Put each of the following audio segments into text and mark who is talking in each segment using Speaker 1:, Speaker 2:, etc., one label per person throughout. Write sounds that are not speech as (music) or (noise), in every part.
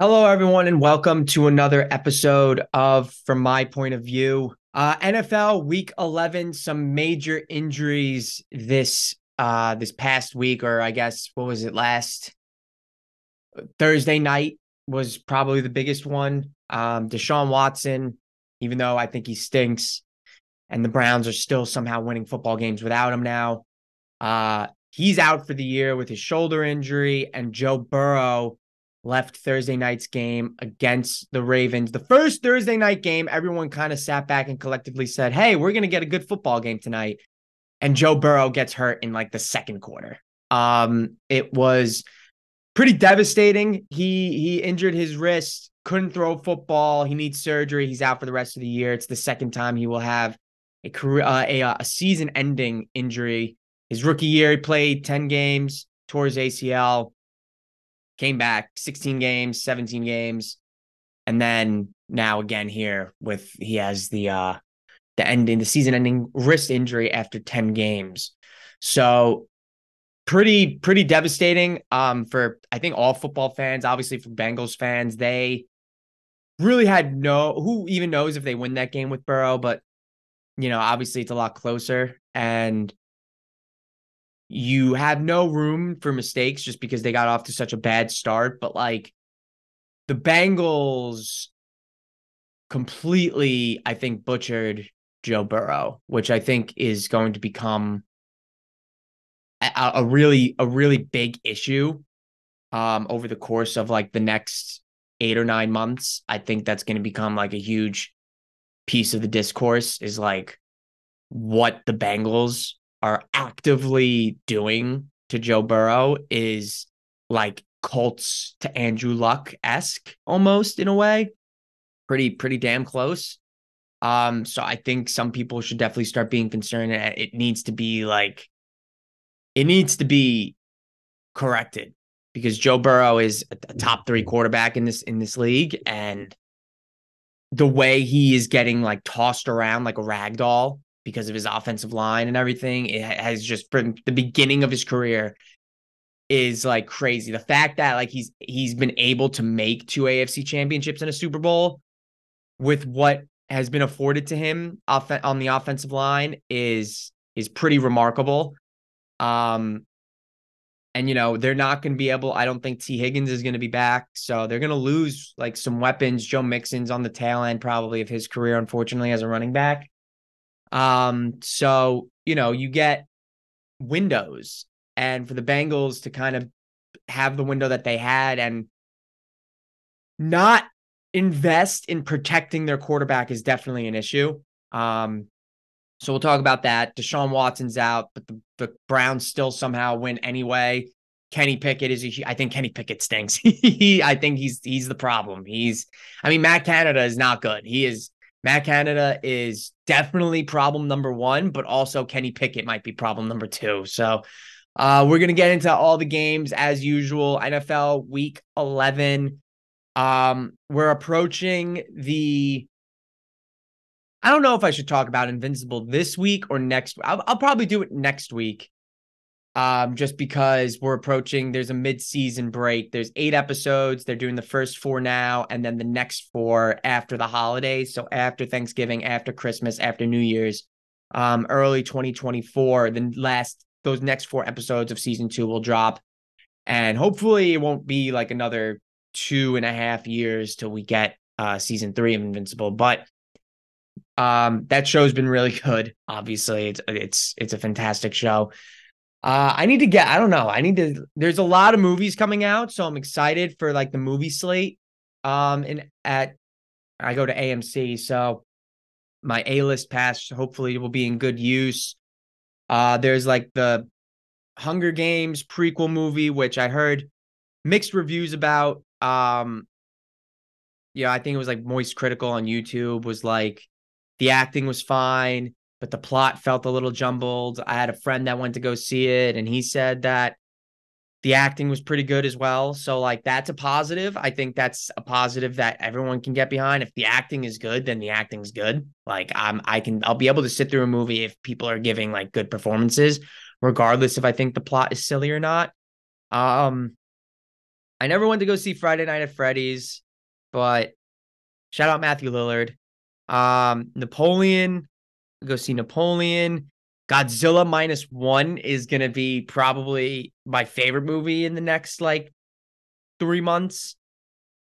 Speaker 1: Hello, everyone, and welcome to another episode of From My Point of View. Uh, NFL Week 11, some major injuries this uh, this past week, or I guess what was it last Thursday night was probably the biggest one. Um, Deshaun Watson, even though I think he stinks, and the Browns are still somehow winning football games without him now. Uh, he's out for the year with his shoulder injury, and Joe Burrow left Thursday night's game against the Ravens. The first Thursday night game, everyone kind of sat back and collectively said, Hey, we're going to get a good football game tonight. And Joe Burrow gets hurt in like the second quarter. Um, it was pretty devastating. He he injured his wrist, couldn't throw football. He needs surgery. He's out for the rest of the year. It's the second time he will have a career uh, a, a season-ending injury. His rookie year, he played 10 games, tore his ACL came back 16 games, 17 games, and then now again here with he has the uh the ending the season ending wrist injury after 10 games. So pretty pretty devastating um for I think all football fans, obviously for Bengals fans, they really had no who even knows if they win that game with Burrow, but you know, obviously it's a lot closer. And you have no room for mistakes just because they got off to such a bad start. But like the Bengals completely, I think, butchered Joe Burrow, which I think is going to become a, a really, a really big issue um, over the course of like the next eight or nine months. I think that's going to become like a huge piece of the discourse is like what the Bengals are actively doing to Joe Burrow is like Colts to Andrew Luck esque almost in a way. Pretty, pretty damn close. Um, so I think some people should definitely start being concerned. It needs to be like, it needs to be corrected because Joe Burrow is a top three quarterback in this in this league, and the way he is getting like tossed around like a rag doll because of his offensive line and everything. It has just from the beginning of his career is like crazy. The fact that like he's he's been able to make two AFC championships and a Super Bowl with what has been afforded to him off on the offensive line is is pretty remarkable. Um and you know, they're not going to be able I don't think T Higgins is going to be back, so they're going to lose like some weapons. Joe Mixon's on the tail end probably of his career unfortunately as a running back. Um, so you know, you get windows, and for the Bengals to kind of have the window that they had and not invest in protecting their quarterback is definitely an issue. Um, so we'll talk about that. Deshaun Watson's out, but the, the Browns still somehow win anyway. Kenny Pickett is a, I think Kenny Pickett stinks. (laughs) he, I think he's he's the problem. He's I mean Matt Canada is not good. He is Matt Canada is definitely problem number one, but also Kenny Pickett might be problem number two. So uh, we're gonna get into all the games as usual. NFL Week 11. Um, we're approaching the. I don't know if I should talk about Invincible this week or next. I'll, I'll probably do it next week um, just because we're approaching, there's a mid-season break. There's eight episodes. They're doing the first four now, and then the next four after the holidays. So after Thanksgiving, after Christmas, after New Year's, um, early 2024. The last those next four episodes of season two will drop, and hopefully it won't be like another two and a half years till we get uh, season three of Invincible. But um, that show's been really (laughs) good. Obviously, it's it's it's a fantastic show. Uh, I need to get, I don't know. I need to, there's a lot of movies coming out. So I'm excited for like the movie slate. Um, and at, I go to AMC. So my A list pass hopefully will be in good use. Uh, there's like the Hunger Games prequel movie, which I heard mixed reviews about. Um, yeah, I think it was like Moist Critical on YouTube was like the acting was fine but the plot felt a little jumbled. I had a friend that went to go see it, and he said that the acting was pretty good as well. So, like, that's a positive. I think that's a positive that everyone can get behind. If the acting is good, then the acting's good. Like, I'm, I can, I'll be able to sit through a movie if people are giving like good performances, regardless if I think the plot is silly or not. Um, I never went to go see Friday Night at Freddy's, but shout out Matthew Lillard. Um, Napoleon, go see Napoleon. Godzilla minus one is gonna be probably my favorite movie in the next like three months.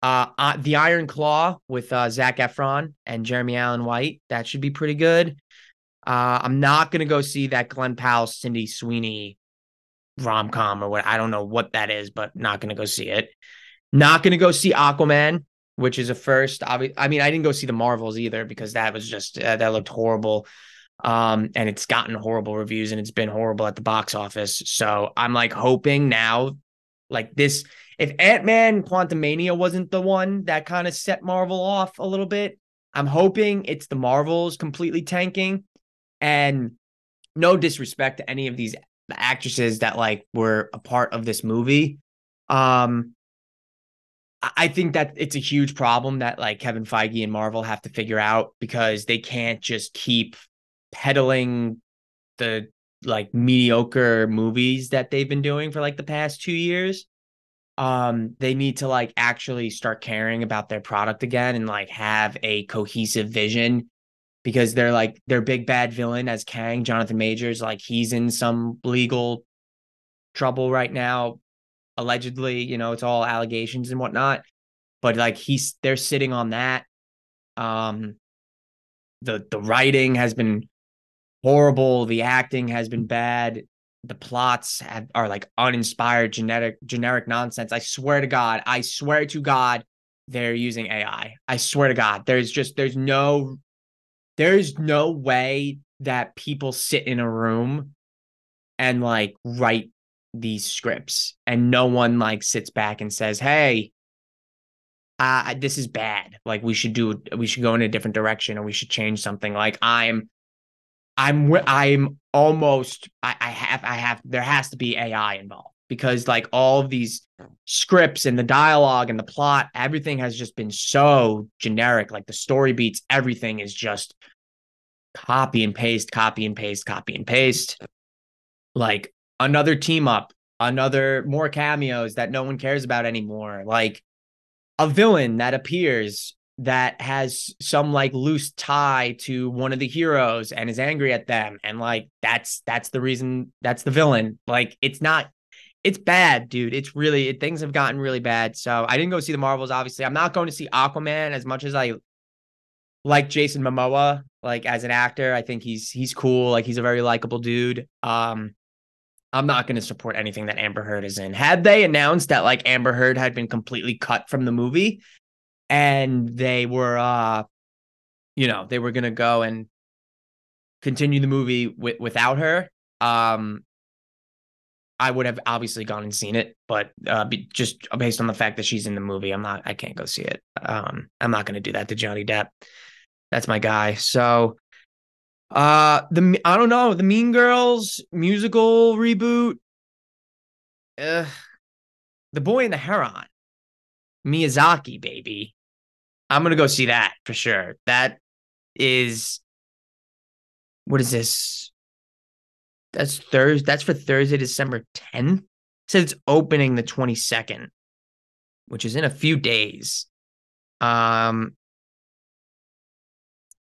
Speaker 1: Uh, uh the Iron Claw with uh, Zac Efron and Jeremy Allen White. That should be pretty good. Uh, I'm not gonna go see that Glen Powell Sydney Sweeney rom com or what. I don't know what that is, but not gonna go see it. Not gonna go see Aquaman, which is a first. I mean, I didn't go see the Marvels either because that was just uh, that looked horrible. Um, and it's gotten horrible reviews and it's been horrible at the box office. So I'm like hoping now, like this, if Ant Man Quantumania wasn't the one that kind of set Marvel off a little bit, I'm hoping it's the Marvels completely tanking. And no disrespect to any of these actresses that like were a part of this movie. Um, I think that it's a huge problem that like Kevin Feige and Marvel have to figure out because they can't just keep peddling the like mediocre movies that they've been doing for like the past 2 years. Um they need to like actually start caring about their product again and like have a cohesive vision because they're like their big bad villain as Kang, Jonathan Majors, like he's in some legal trouble right now. Allegedly, you know, it's all allegations and whatnot. But like he's they're sitting on that. Um the the writing has been horrible, the acting has been bad, the plots have, are like uninspired genetic generic nonsense. I swear to God, I swear to God, they're using AI. I swear to God, there's just there's no there's no way that people sit in a room and like write these scripts and no one like sits back and says hey uh this is bad like we should do we should go in a different direction or we should change something like i'm i'm i'm almost i, I have i have there has to be ai involved because like all of these scripts and the dialogue and the plot, everything has just been so generic. Like the story beats, everything is just copy and paste, copy and paste, copy and paste. Like another team up, another more cameos that no one cares about anymore. Like a villain that appears that has some like loose tie to one of the heroes and is angry at them and like that's that's the reason that's the villain like it's not it's bad, dude. It's really it, things have gotten really bad. So I didn't go see the Marvels. Obviously, I'm not going to see Aquaman as much as I like Jason Momoa. Like as an actor, I think he's he's cool. Like he's a very likable dude. Um, I'm not going to support anything that Amber Heard is in. Had they announced that like Amber Heard had been completely cut from the movie, and they were, uh, you know, they were going to go and continue the movie with, without her, um, I would have obviously gone and seen it, but uh, be, just based on the fact that she's in the movie, I'm not. I can't go see it. Um, I'm not going to do that to Johnny Depp. That's my guy. So, uh, the I don't know the Mean Girls musical reboot. Uh, the Boy and the Heron, Miyazaki baby. I'm gonna go see that for sure. That is what is this? That's Thursday. That's for Thursday, December 10th. It says it's opening the 22nd, which is in a few days. Um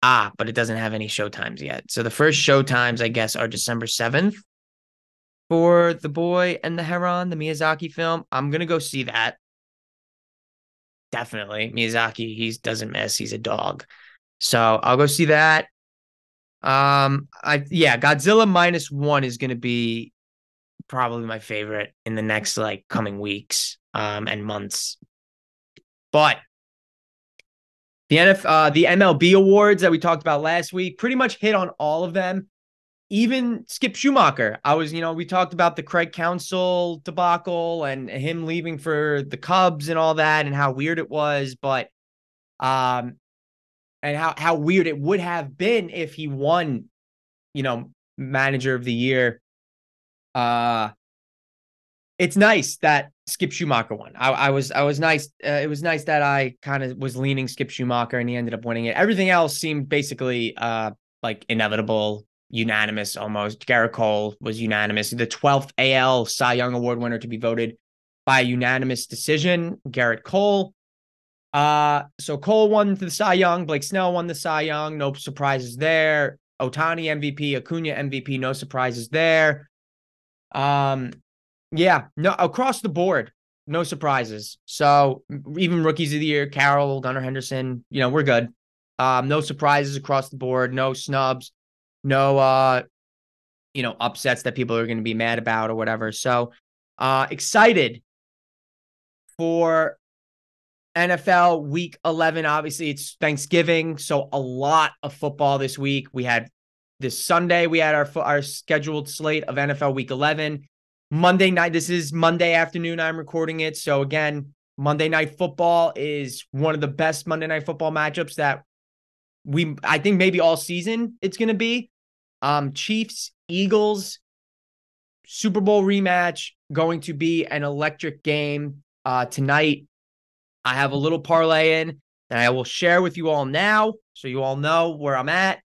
Speaker 1: Ah, but it doesn't have any show times yet. So the first show times, I guess, are December 7th for The Boy and the Heron, the Miyazaki film. I'm gonna go see that. Definitely. Miyazaki, he doesn't miss. He's a dog. So I'll go see that. Um, I yeah, Godzilla minus one is gonna be probably my favorite in the next like coming weeks um and months. But the NF uh the MLB awards that we talked about last week pretty much hit on all of them. Even Skip Schumaker, I was, you know, we talked about the Craig Counsell debacle and him leaving for the Cubs and all that and how weird it was, but um and how how weird it would have been if he won, you know, manager of the year. Uh it's nice that Skip Schumaker won. I, I was I was nice. Uh, it was nice that I kind of was leaning Skip Schumaker, and he ended up winning it. Everything else seemed basically uh like inevitable, unanimous almost. Gerrit Cole was unanimous. The twelfth AL Cy Young Award winner to be voted by unanimous decision. Gerrit Cole. Uh, so Cole won the Cy Young. Blake Snell won the Cy Young. No surprises there. Ohtani MVP, Acuna MVP. No surprises there. Um, yeah, no across the board, no surprises. So even rookies of the year, Carroll, Gunnar Henderson, you know, we're good. Um, no surprises across the board, no snubs, no uh, you know, upsets that people are going to be mad about or whatever. So uh excited for NFL week 11. Obviously, it's Thanksgiving, so a lot of football this week. We had this Sunday, we had our our scheduled slate of NFL week 11. Monday night, this is Monday afternoon. I'm recording it. So, again, Monday night football is one of the best Monday night football matchups that we, I think, maybe all season it's going to be. Um, Chiefs, Eagles, Super Bowl rematch, going to be an electric game uh, tonight. I have a little parlay in that I will share with you all now so you all know where I'm at.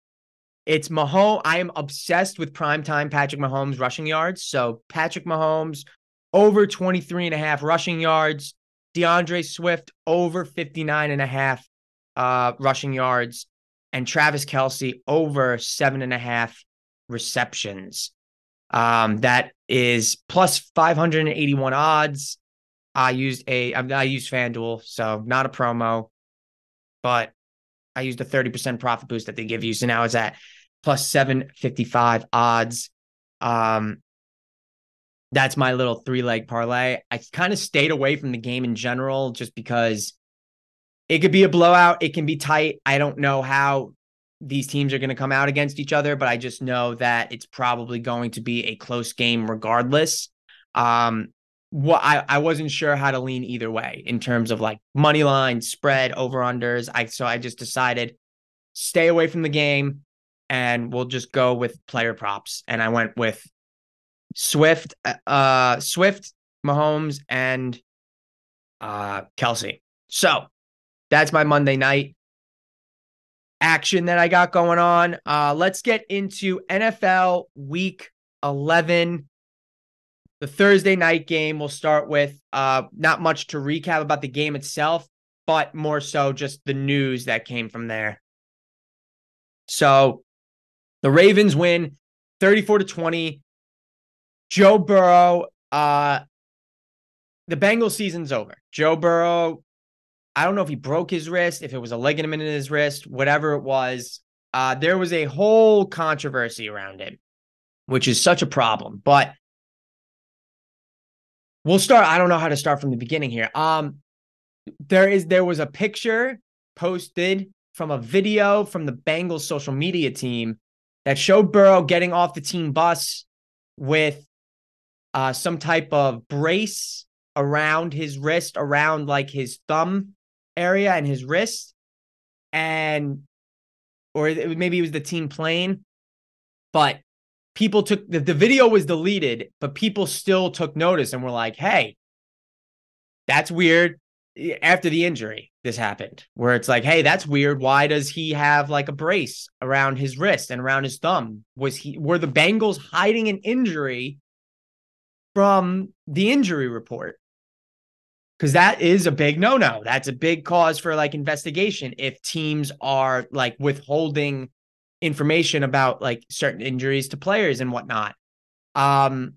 Speaker 1: It's Mahomes. I am obsessed with primetime Patrick Mahomes rushing yards. So Patrick Mahomes over 23 and a half rushing yards. D'Andre Swift over 59 and a half uh, rushing yards. And Travis Kelce over seven and a half receptions. Um, that is plus 581 odds. I used a I used FanDuel, so not a promo, but I used a 30% profit boost that they give you. So now it's at plus 755 odds. Um, that's my little three leg parlay. I kind of stayed away from the game in general just because it could be a blowout. It can be tight. I don't know how these teams are going to come out against each other, but I just know that it's probably going to be a close game regardless. Um, what I, I wasn't sure how to lean either way in terms of like money line, spread, over unders. I so I just decided stay away from the game and we'll just go with player props. And I went with Swift, uh, uh Swift, Mahomes, and uh Kelce. So that's my Monday night action that I got going on. Uh let's get into NFL week 11. The Thursday night game we'll start with uh not much to recap about the game itself, but more so just the news that came from there. So the Ravens win 34 to 20. Joe Burrow, uh, the Bengals season's over. Joe Burrow, I don't know if he broke his wrist, if it was a ligament in his wrist, whatever it was. Uh, there was a whole controversy around him, which is such a problem. But we'll start. I don't know how to start from the beginning here. Um, there is there was a picture posted from a video from the Bengals social media team that showed Burrow getting off the team bus with uh, some type of brace around his wrist, around like his thumb area and his wrist, and or maybe it was the team plane, but people took the, the video was deleted, but people still took notice and were like, "Hey, that's weird." After the injury, this happened where it's like, hey, that's weird. Why does he have like a brace around his wrist and around his thumb? Was he were the Bengals hiding an injury from the injury report? Because that is a big no-no. That's a big cause for like investigation if teams are like withholding information about like certain injuries to players and whatnot. Um,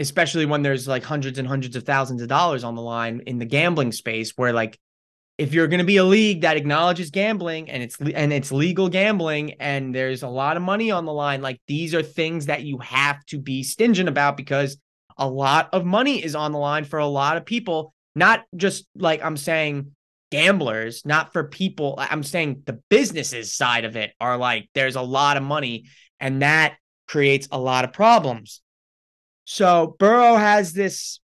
Speaker 1: especially when there's like hundreds and hundreds of thousands of dollars on the line in the gambling space where like if you're going to be a league that acknowledges gambling and it's and it's legal gambling and there's a lot of money on the line like these are things that you have to be stingent about because a lot of money is on the line for a lot of people not just like I'm saying gamblers not for people I'm saying the businesses side of it are like there's a lot of money and that creates a lot of problems. So Burrow has this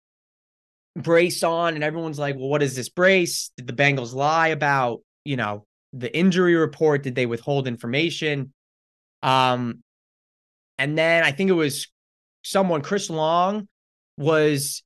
Speaker 1: brace on, and everyone's like, well, what is this brace? Did the Bengals lie about, you know, the injury report? Did they withhold information? Um, and then I think it was someone, Chris Long, was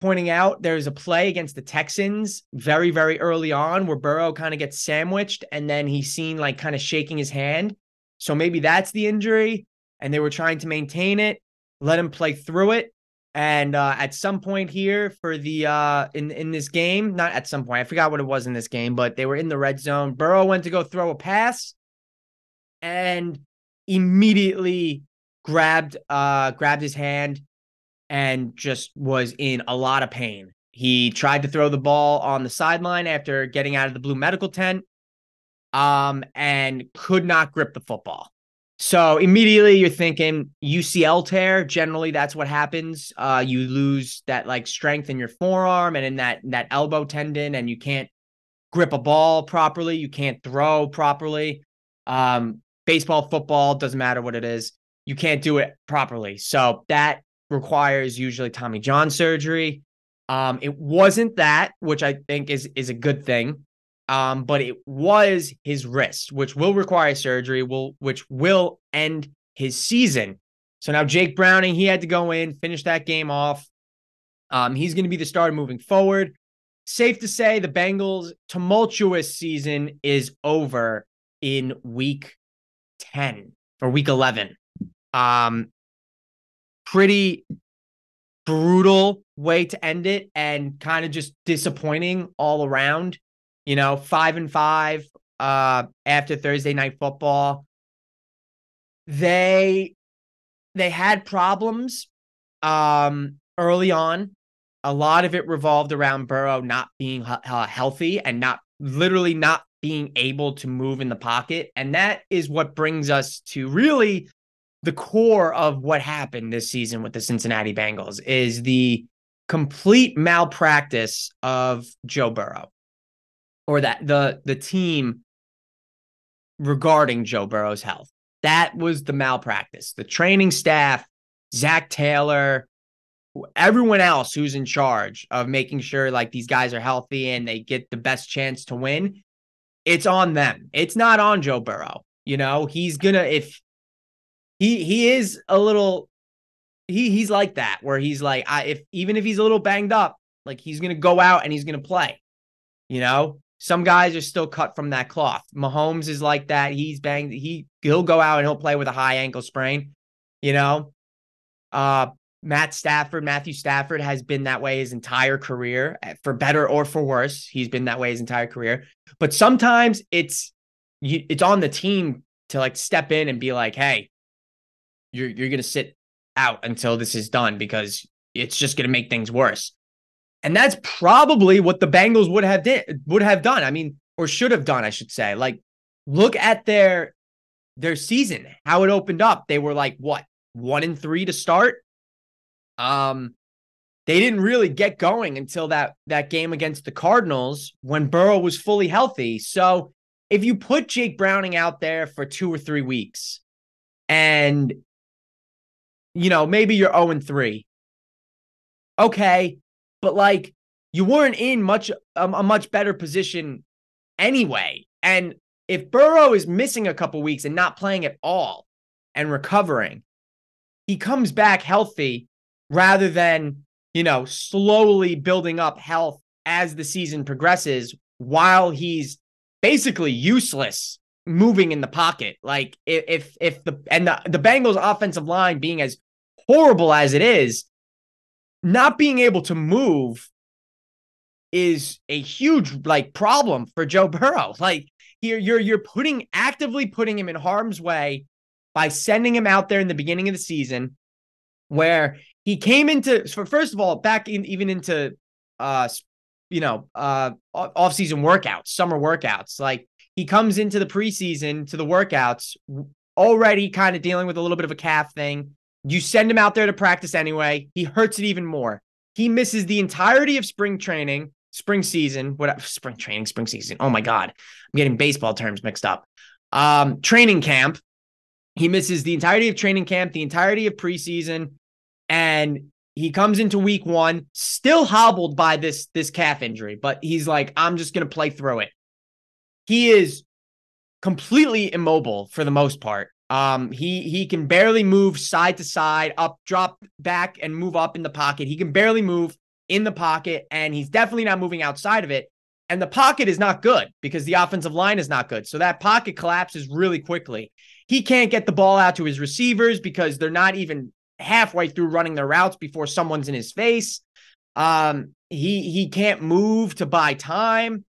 Speaker 1: pointing out there's a play against the Texans very, very early on where Burrow kind of gets sandwiched and then he's seen like kind of shaking his hand. So maybe that's the injury. And they were trying to maintain it, let him play through it And uh, at some point here for the uh in in this game, not at some point, I forgot what it was in this game, but they were in the red zone. Burrow went to go throw a pass and immediately grabbed uh grabbed his hand and just was in a lot of pain. He tried to throw the ball on the sideline after getting out of the blue medical tent um and could not grip the football. So immediately you're thinking UCL tear. Generally, that's what happens. Uh, you lose that like strength in your forearm and in that that elbow tendon, and you can't grip a ball properly. You can't throw properly. Um, baseball, football, doesn't matter what it is. You can't do it properly. So that requires usually Tommy John surgery. Um, it wasn't that, which I think is is a good thing um, but it was his wrist, which will require surgery, will which will end his season. So now Jake Browning, he had to go in, finish that game off. Um, he's going to be the starter moving forward. Safe to say, the Bengals' tumultuous season is over in week 10 or week 11. Um, pretty brutal way to end it and kind of just disappointing all around you know, five and five uh, after Thursday night football. They they had problems um, early on. A lot of it revolved around Burrow not being uh, healthy and not literally not being able to move in the pocket. And that is what brings us to really the core of what happened this season with the Cincinnati Bengals is the complete malpractice of Joe Burrow or that the the team regarding Joe Burrow's health. That was the malpractice. The training staff, Zac Taylor, everyone else who's in charge of making sure like these guys are healthy and they get the best chance to win. It's on them. It's not on Joe Burrow. You know, he's gonna if he he is a little he he's like that where he's like I, if even if he's a little banged up, like he's gonna go out and he's gonna play. You know, some guys are still cut from that cloth. Mahomes is like that. He's banged. He he'll go out and he'll play with a high ankle sprain. You know, uh, Matt Stafford, Matthew Stafford has been that way his entire career, eh, for better or for worse. He's been that way his entire career. But sometimes it's it's on the team to like step in and be like, "Hey, you're you're gonna sit out until this is done because it's just gonna make things worse." And that's probably what the Bengals would have did would have done. I mean, or should have done, I should say. Like, look at their their season, how it opened up. They were like what one and three to start. Um, they didn't really get going until that that game against the Cardinals when Burrow was fully healthy. So if you put Jake Browning out there for two or three weeks, and you know maybe you're zero oh and three, okay, but like you weren't in much um, a much better position anyway. And if Burrow is missing a couple weeks and not playing at all and recovering, he comes back healthy rather than, you know, slowly building up health as the season progresses while he's basically useless moving in the pocket. Like if if the and the, the Bengals offensive line being as horrible as it is, not being able to move is a huge like problem for Joe (laughs) Burrow. Like here you're you're putting actively putting him in harm's way by sending him out there in the beginning of the season where he came into for first of all back in even into uh you know uh off-season workouts, summer workouts. Like he comes into the preseason to the workouts already kind of dealing with a little bit of a calf thing. You send him out there to practice anyway. He hurts it even more. He misses the entirety of spring training, spring season, what spring training, spring season. Oh my God. I'm getting baseball terms mixed up. Um, training camp. He misses the entirety of training camp, the entirety of preseason, and he comes into week one, still hobbled by this, this calf injury, but he's like, I'm just gonna play through it. He is completely immobile for the most part. Um, he he can barely move side to side, up, drop back, and move up in the pocket. He can barely move in the pocket, and he's definitely not moving outside of it. And the pocket is not good because the offensive line is not good. So that pocket collapses really quickly. He can't get the ball out to his receivers because they're not even halfway through running their routes before someone's in his face. Um, he he can't move to buy time.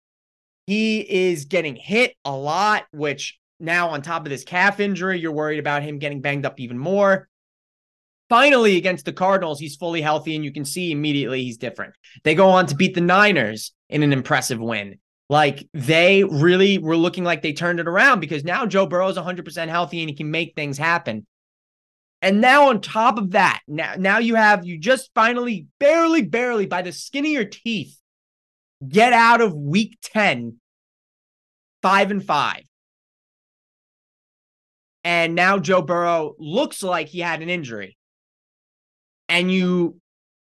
Speaker 1: He is getting hit a lot, which now on top of this calf injury, you're worried about him getting banged up even more. Finally, against the Cardinals, he's fully healthy, and you can see immediately he's different. They go on to beat the Niners in an impressive win. Like they really were looking like they turned it around because now Joe Burrow is 100% healthy and he can make things happen. And now on top of that, now now you have you just finally barely barely by the skin of your teeth get out of week 10 5 and 5. And now Joe Burrow looks like he had an injury. And you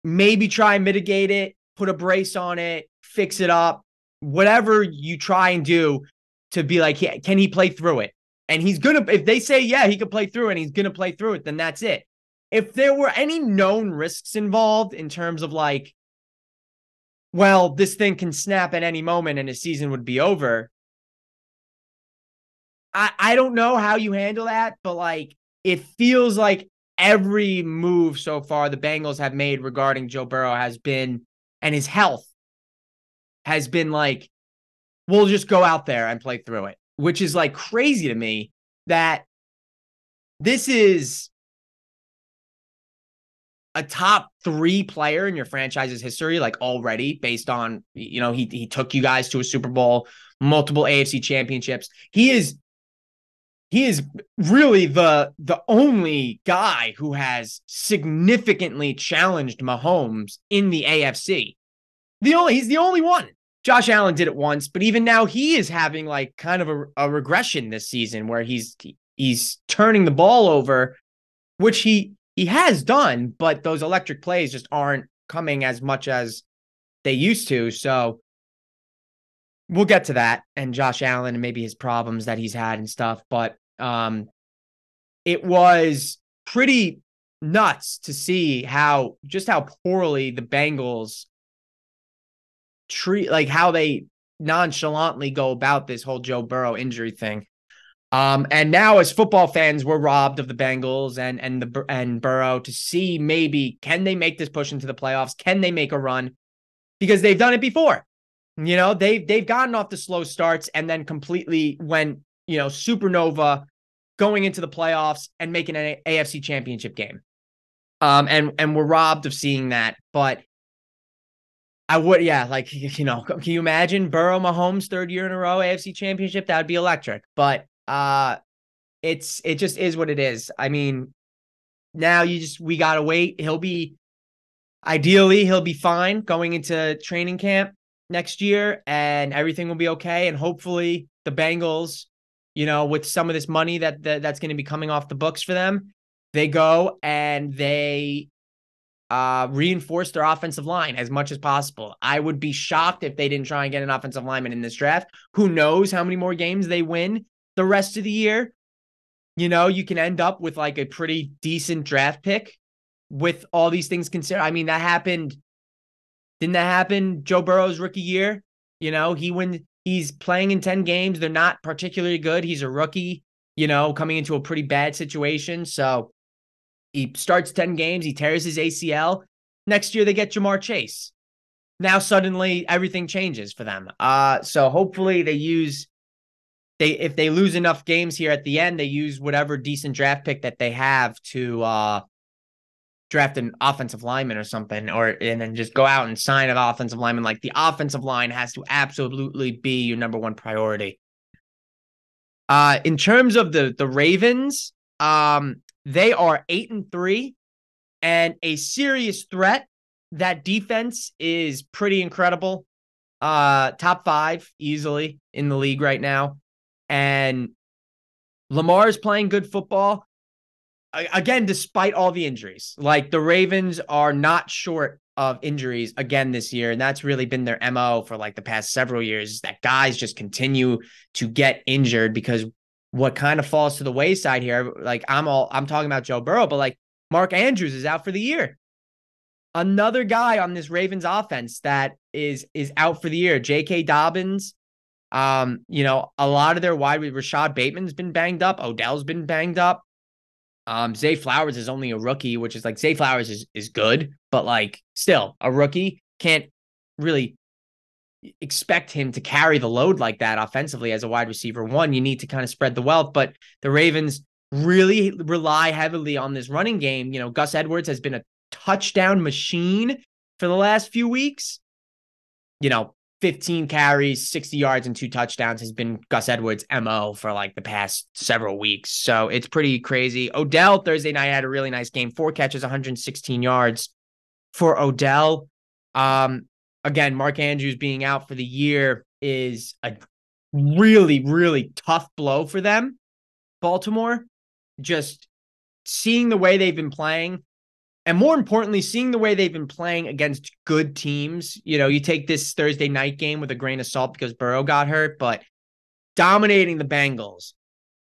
Speaker 1: maybe try and mitigate it, put a brace on it, fix it up, whatever you try and do to be like, can he play through it? And he's gonna, if they say, yeah, he could play through it and he's gonna play through it, then that's it. If there were any known risks involved in terms of like, well, this thing can snap at any moment and his season would be over. I, I don't know how you handle that, but like it feels like every move so far the Bengals have made regarding Joe Burrow has been and his health has been like, we'll just go out there and play through it, which is like crazy to me that this is a top three player in your franchise's history, like already based on, you know, he, he took you guys to a Super Bowl, multiple AFC championships. He is he is really the the only guy who has significantly challenged Mahomes in the AFC. The only he's the only one. Josh Allen did it once, but even now he is having like kind of a, a regression this season where he's he's turning the ball over, which he he has done, but those electric plays just aren't coming as much as they used to. So we'll get to that and Josh Allen and maybe his problems that he's had and stuff, but um it was pretty nuts to see how just how poorly the Bengals treat like how they nonchalantly go about this whole Joe Burrow injury thing. Um, and now as football fans, we're robbed of the Bengals and and the and Burrow to see maybe can they make this push into the playoffs? Can they make a run? Because they've done it before. You know, they've they've gotten off the slow starts and then completely went, you know, supernova going into the playoffs and making an AFC championship game. Um, and and we're robbed of seeing that. But I would, yeah, like (laughs) you know, can you imagine Burrow Mahomes third year in a row AFC Championship? That would be electric. But uh, it's it just is what it is. I mean, now you just we gotta wait. He'll be ideally he'll be fine going into training camp next year, and everything will be okay. And hopefully the Bengals, you know, with some of this money that, that that's going to be coming off the books for them, they go and they uh, reinforce their offensive line as much as possible. I would be shocked if they didn't try and get an offensive lineman in this draft. Who knows how many more games they win the rest of the year? You know, you can end up with like a pretty decent draft pick with all these things considered. I mean, that happened. Didn't that happen Joe Burrow's rookie year? You know, he when he's playing in 10 games, they're not particularly good. He's a rookie, you know, coming into a pretty bad situation. So he starts 10 games, he tears his ACL. Next year they get Ja'Marr Chase. Now suddenly everything changes for them. Uh so hopefully they use they if they lose enough games here at the end, they use whatever decent draft pick that they have to uh draft an offensive lineman or something, or and then just go out and sign an offensive lineman. Like the offensive line has to absolutely be your number one priority. Uh, in terms of the the Ravens, um, they are eight and three and a serious threat. That defense is pretty incredible. Uh, top five easily in the league right now. And Lamar is playing good football. Again, despite all the injuries, like the Ravens are not short of injuries again this year. And that's really been their MO for like the past several years that guys just continue to get injured because what kind of falls to the wayside here, like I'm all I'm talking about Joe Burrow, but like Mark Andrews is out for the year. Another guy on this Ravens offense that is is out for the year. J.K. Dobbins. Um, you know, a lot of their wide Rashod Bateman's been banged up. Odell's been banged up. Um, Zay Flowers is only a rookie, which is like Zay Flowers is is good, but like still a rookie can't really expect him to carry the load like that offensively as a wide receiver. One, you need to kind of spread the wealth, but the Ravens really rely heavily on this running game. You know, Gus Edwards has been a touchdown machine for the last few weeks. You know, 15 carries, 60 yards, and two touchdowns has been Gus Edwards' MO for like the past several weeks. So it's pretty crazy. Odell Thursday night had a really nice game, four catches, 116 yards for Odell. Um, again, Mark Andrews being out for the year is a really, really tough blow for them. Baltimore, just seeing the way they've been playing, and more importantly, seeing the way they've been playing against good teams. You know, you take this Thursday night game with a grain of salt because Burrow got hurt, but dominating the Bengals,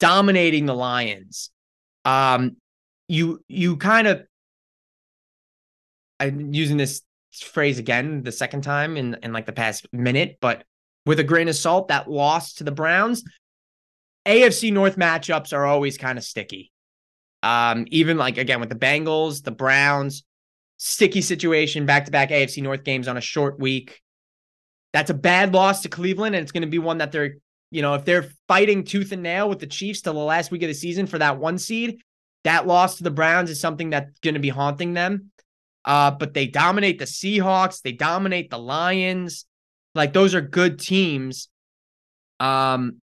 Speaker 1: dominating the Lions. Um, you you kind of I'm using this phrase again the second time in in like the past minute, but with a grain of salt, that loss to the Browns, AFC North matchups are always kind of sticky. Um, even like again with the Bengals, the Browns, sticky situation, back to back AFC North games on a short week. That's a bad loss to Cleveland, and it's going to be one that they're, you know, if they're fighting tooth and nail with the Chiefs till the last week of the season for that one seed, that loss to the Browns is something that's going to be haunting them. Uh, but they dominate the Seahawks, they dominate the Lions. Like those are good teams. Um,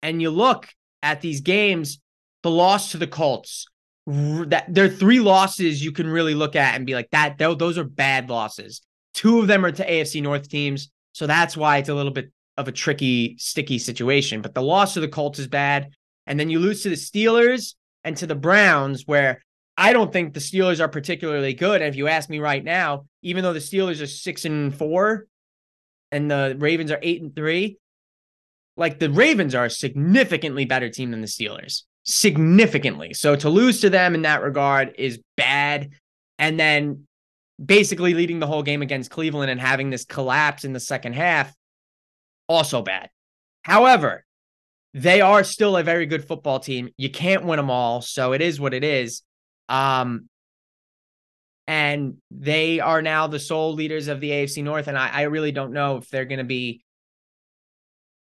Speaker 1: and you look at these games, the loss to the Colts. That there are three losses you can really look at and be like that. Those are bad losses. Two of them are to AFC North teams, so that's why it's a little bit of a tricky, sticky situation. But the loss to the Colts is bad, and then you lose to the Steelers and to the Browns, where I don't think the Steelers are particularly good. And if you ask me right now, even though the Steelers are six and four, and the Ravens are eight and three, like the Ravens are a significantly better team than the Steelers significantly. So to lose to them in that regard is bad. And then basically leading the whole game against Cleveland and having this collapse in the second half, also bad. However, they are still a very good football team. You can't win them all, so it is what it is. Um, and they are now the sole leaders of the AFC North, and I, I really don't know if they're going to be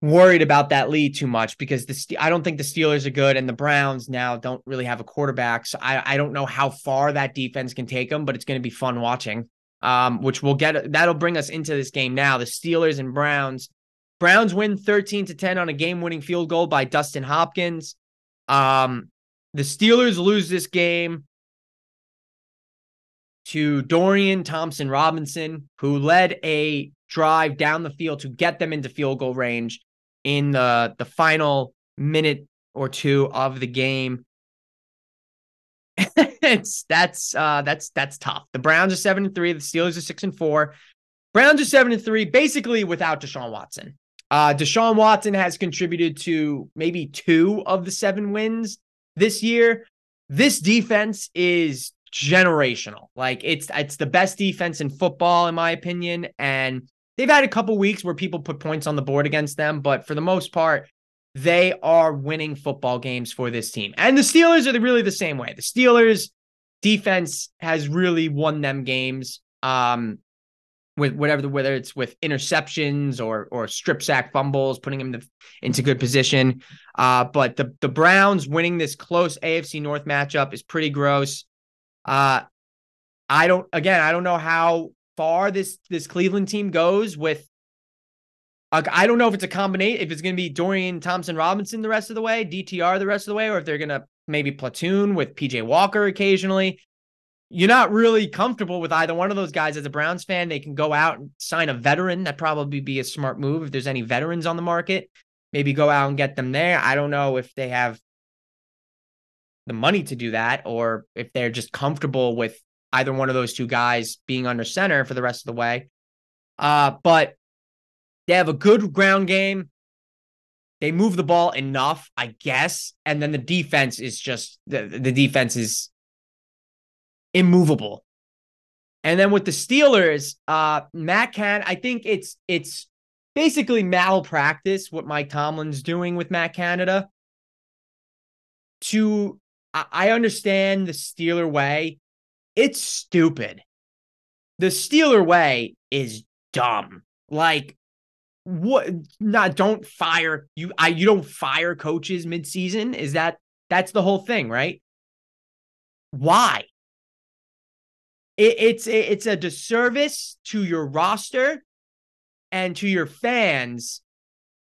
Speaker 1: worried about that lead too much because the I don't think the Steelers are good and the Browns now don't really have a quarterback. So I, I don't know how far that defense can take them, but it's going to be fun watching. Um, which will get that'll bring us into this game now. The Steelers and Browns. Browns win 13 to 10 on a game-winning field goal by Dustin Hopkins. Um, the Steelers lose this game to Dorian Thompson Robinson, who led a drive down the field to get them into field goal range in the the final minute or two of the game. (laughs) it's that's uh that's that's tough. The Browns are seven and three, the Steelers are six and four. Browns are seven and three, basically without Deshaun Watson. Uh Deshaun Watson has contributed to maybe two of the seven wins this year. This defense is generational. Like it's it's the best defense in football, in my opinion. And They've had a couple weeks where people put points on the board against them, but for the most part, they are winning football games for this team. And the Steelers are really the same way. The Steelers defense has really won them games. Um, with whatever the whether it's with interceptions or or strip sack fumbles, putting them into good position. Uh, but the the Browns winning this close AFC North matchup is pretty gross. Uh, I don't again, I don't know how far this this Cleveland team goes with I don't know if it's a combination, if it's going to be Dorian Thompson Robinson the rest of the way, DTR the rest of the way, or if they're going to maybe platoon with PJ Walker occasionally. You're not really comfortable with either one of those guys as a Browns fan. They can go out and sign a veteran. That probably be a smart move if there's any veterans on the market. Maybe go out and get them there. I don't know if they have the money to do that or if they're just comfortable with either one of those two guys being under center for the rest of the way. Uh, but they have a good ground game. They move the ball enough, I guess. And then the defense is just the, the defense is immovable. And then with the Steelers, uh, Matt Can, I think it's it's basically malpractice what Mike Tomlin's doing with Matt Canada to I, I understand the Steeler way. It's stupid. The Steeler way is dumb. Like what not don't fire you I you don't fire coaches midseason? Is that that's the whole thing, right? Why? It, it's it's a disservice to your roster and to your fans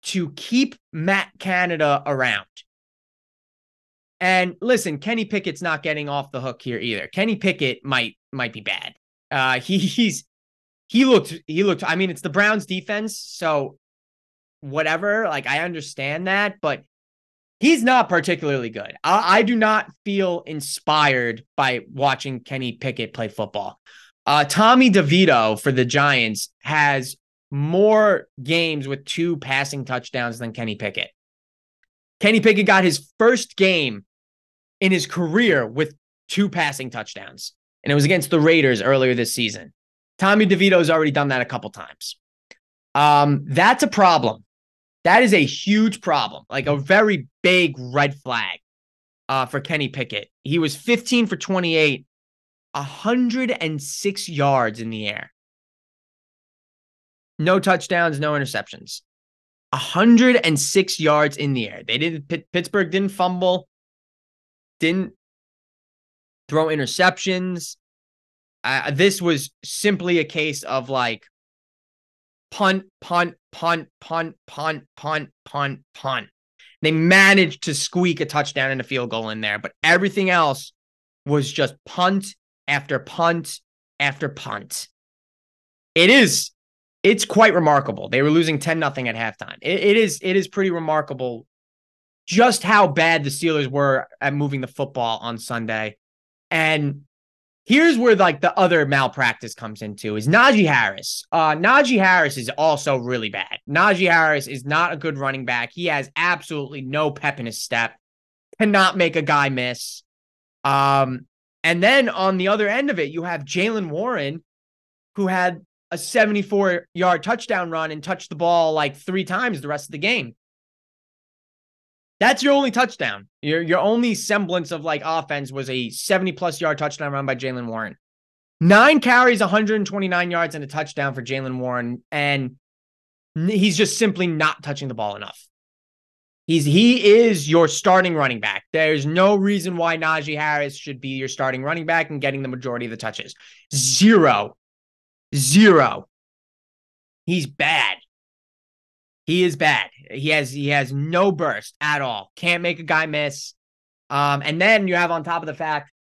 Speaker 1: to keep Matt Canada around. And listen, Kenny Pickett's not getting off the hook here either. Kenny Pickett might might be bad. Uh, he, (laughs) he's he looked he looked. I mean, it's the Browns defense, so whatever. Like I understand that, but he's not particularly good. I, I do not feel inspired by watching Kenny Pickett play football. Uh, Tommy DeVito for the Giants has more games with two passing touchdowns than Kenny Pickett. Kenny Pickett got his first game in his career with two passing touchdowns, and it was against the Raiders earlier this season. Tommy DeVito's already done that a couple times. Um, that's a problem. That is a huge problem, like a very big red flag uh, for Kenny Pickett. He was 15 for 28, 106 yards in the air. No touchdowns, no interceptions. 106 yards in the air. They didn't Pittsburgh didn't fumble, didn't throw interceptions. Uh, this was simply a case of like punt, punt, punt, punt, punt, punt, punt, punt. They managed to squeak a touchdown and a field goal in there, but everything else was just punt after punt after punt. It is it's quite remarkable. They were losing 10 nothing at halftime. It, it is it is pretty remarkable just how bad the Steelers were at moving the football on Sunday. And here's where like the other malpractice comes into is Najee Harris. Uh Najee Harris is also really bad. Najee Harris is not a good running back. He has absolutely no pep in his step. Cannot make a guy miss. Um and then on the other end of it, you have Jaylen Warren, who had a 74 yard touchdown run and touched the ball like three times the rest of the game. That's your only touchdown. Your your only semblance of like offense was a 70 plus yard touchdown run by Jaylen Warren. Nine carries, 129 yards, and a touchdown for Jaylen Warren. And he's just simply not touching the ball enough. He's he is your starting running back. There's no reason why Najee Harris should be your starting running back and getting the majority of the touches. Zero. Zero. He's bad. He is bad. He has he has no burst at all. Can't make a guy miss. Um, and then you have on top of the fact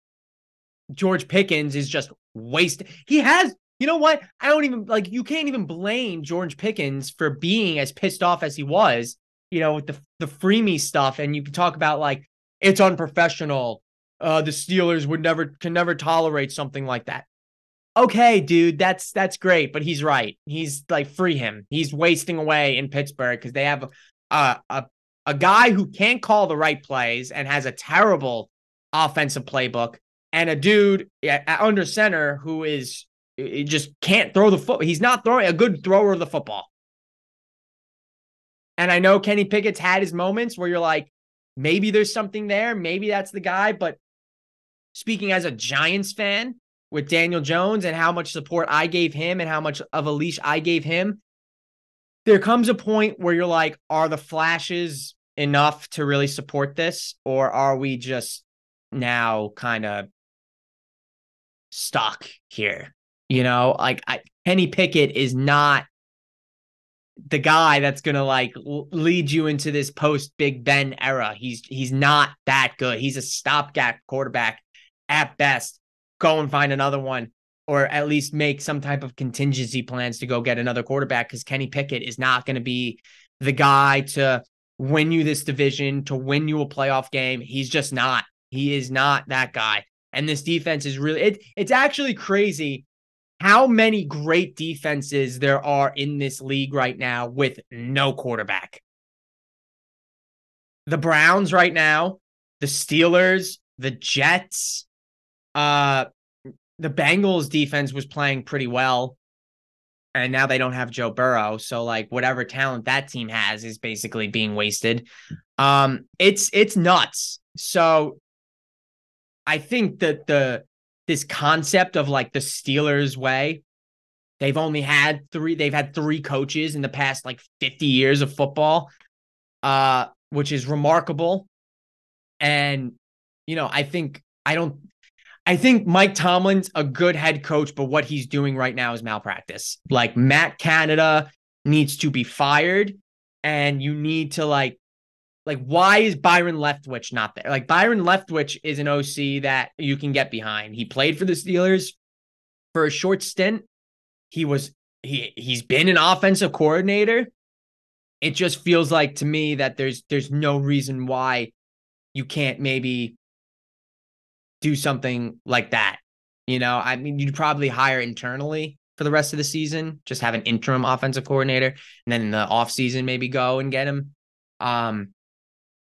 Speaker 1: George Pickens is just wasted. He has, you know what? I don't even like you can't even blame George Pickens for being as pissed off as he was, you know, with the the freemie stuff. And you can talk about like it's unprofessional. Uh, the Steelers would never can never tolerate something like that okay, dude, that's that's great, but he's right. He's like free him. He's wasting away in Pittsburgh because they have a, a a guy who can't call the right plays and has a terrible offensive playbook, and a dude under center who is just can't throw the foot. He's not throwing a good thrower of the football. And I know Kenny Pickett's had his moments where you're like, maybe there's something there, maybe that's the guy. But speaking as a Giants fan, with Daniel Jones and how much support I gave him and how much of a leash I gave him, there comes a point where you're like, are the flashes enough to really support this? Or are we just now kind of stuck here? You know, like I, Kenny Pickett is not the guy that's going to like lead you into this post Big Ben era. He's he's not that good. He's a stopgap quarterback at best go and find another one or at least make some type of contingency plans to go get another quarterback because Kenny Pickett is not going to be the guy to win you this division, to win you a playoff game. He's just not. He is not that guy. And this defense is really it, it's actually crazy how many great defenses there are in this league right now with no quarterback. The Browns right now, the Steelers, the Jets, uh, the Bengals defense was playing pretty well. And now they don't have Joe Burrow. So like whatever talent that team has is basically being wasted. Um, it's it's nuts. So I think that the this concept of like the Steelers way, they've only had three, they've had three coaches in the past like 50 years of football, uh, which is remarkable. And, you know, I think I don't I think Mike Tomlin's a good head coach, but what he's doing right now is malpractice. Like Matt Canada needs to be fired, and you need to like like, why is Byron Leftwich not there? Like, Byron Leftwich is an OC that you can get behind. He played for the Steelers for a short stint. He was he he's been an offensive coordinator. It just feels like to me that there's there's no reason why you can't maybe do something like that. You know, I mean, you'd probably hire internally for the rest of the season, just have an interim offensive coordinator, and then in the offseason, maybe go and get him. Um,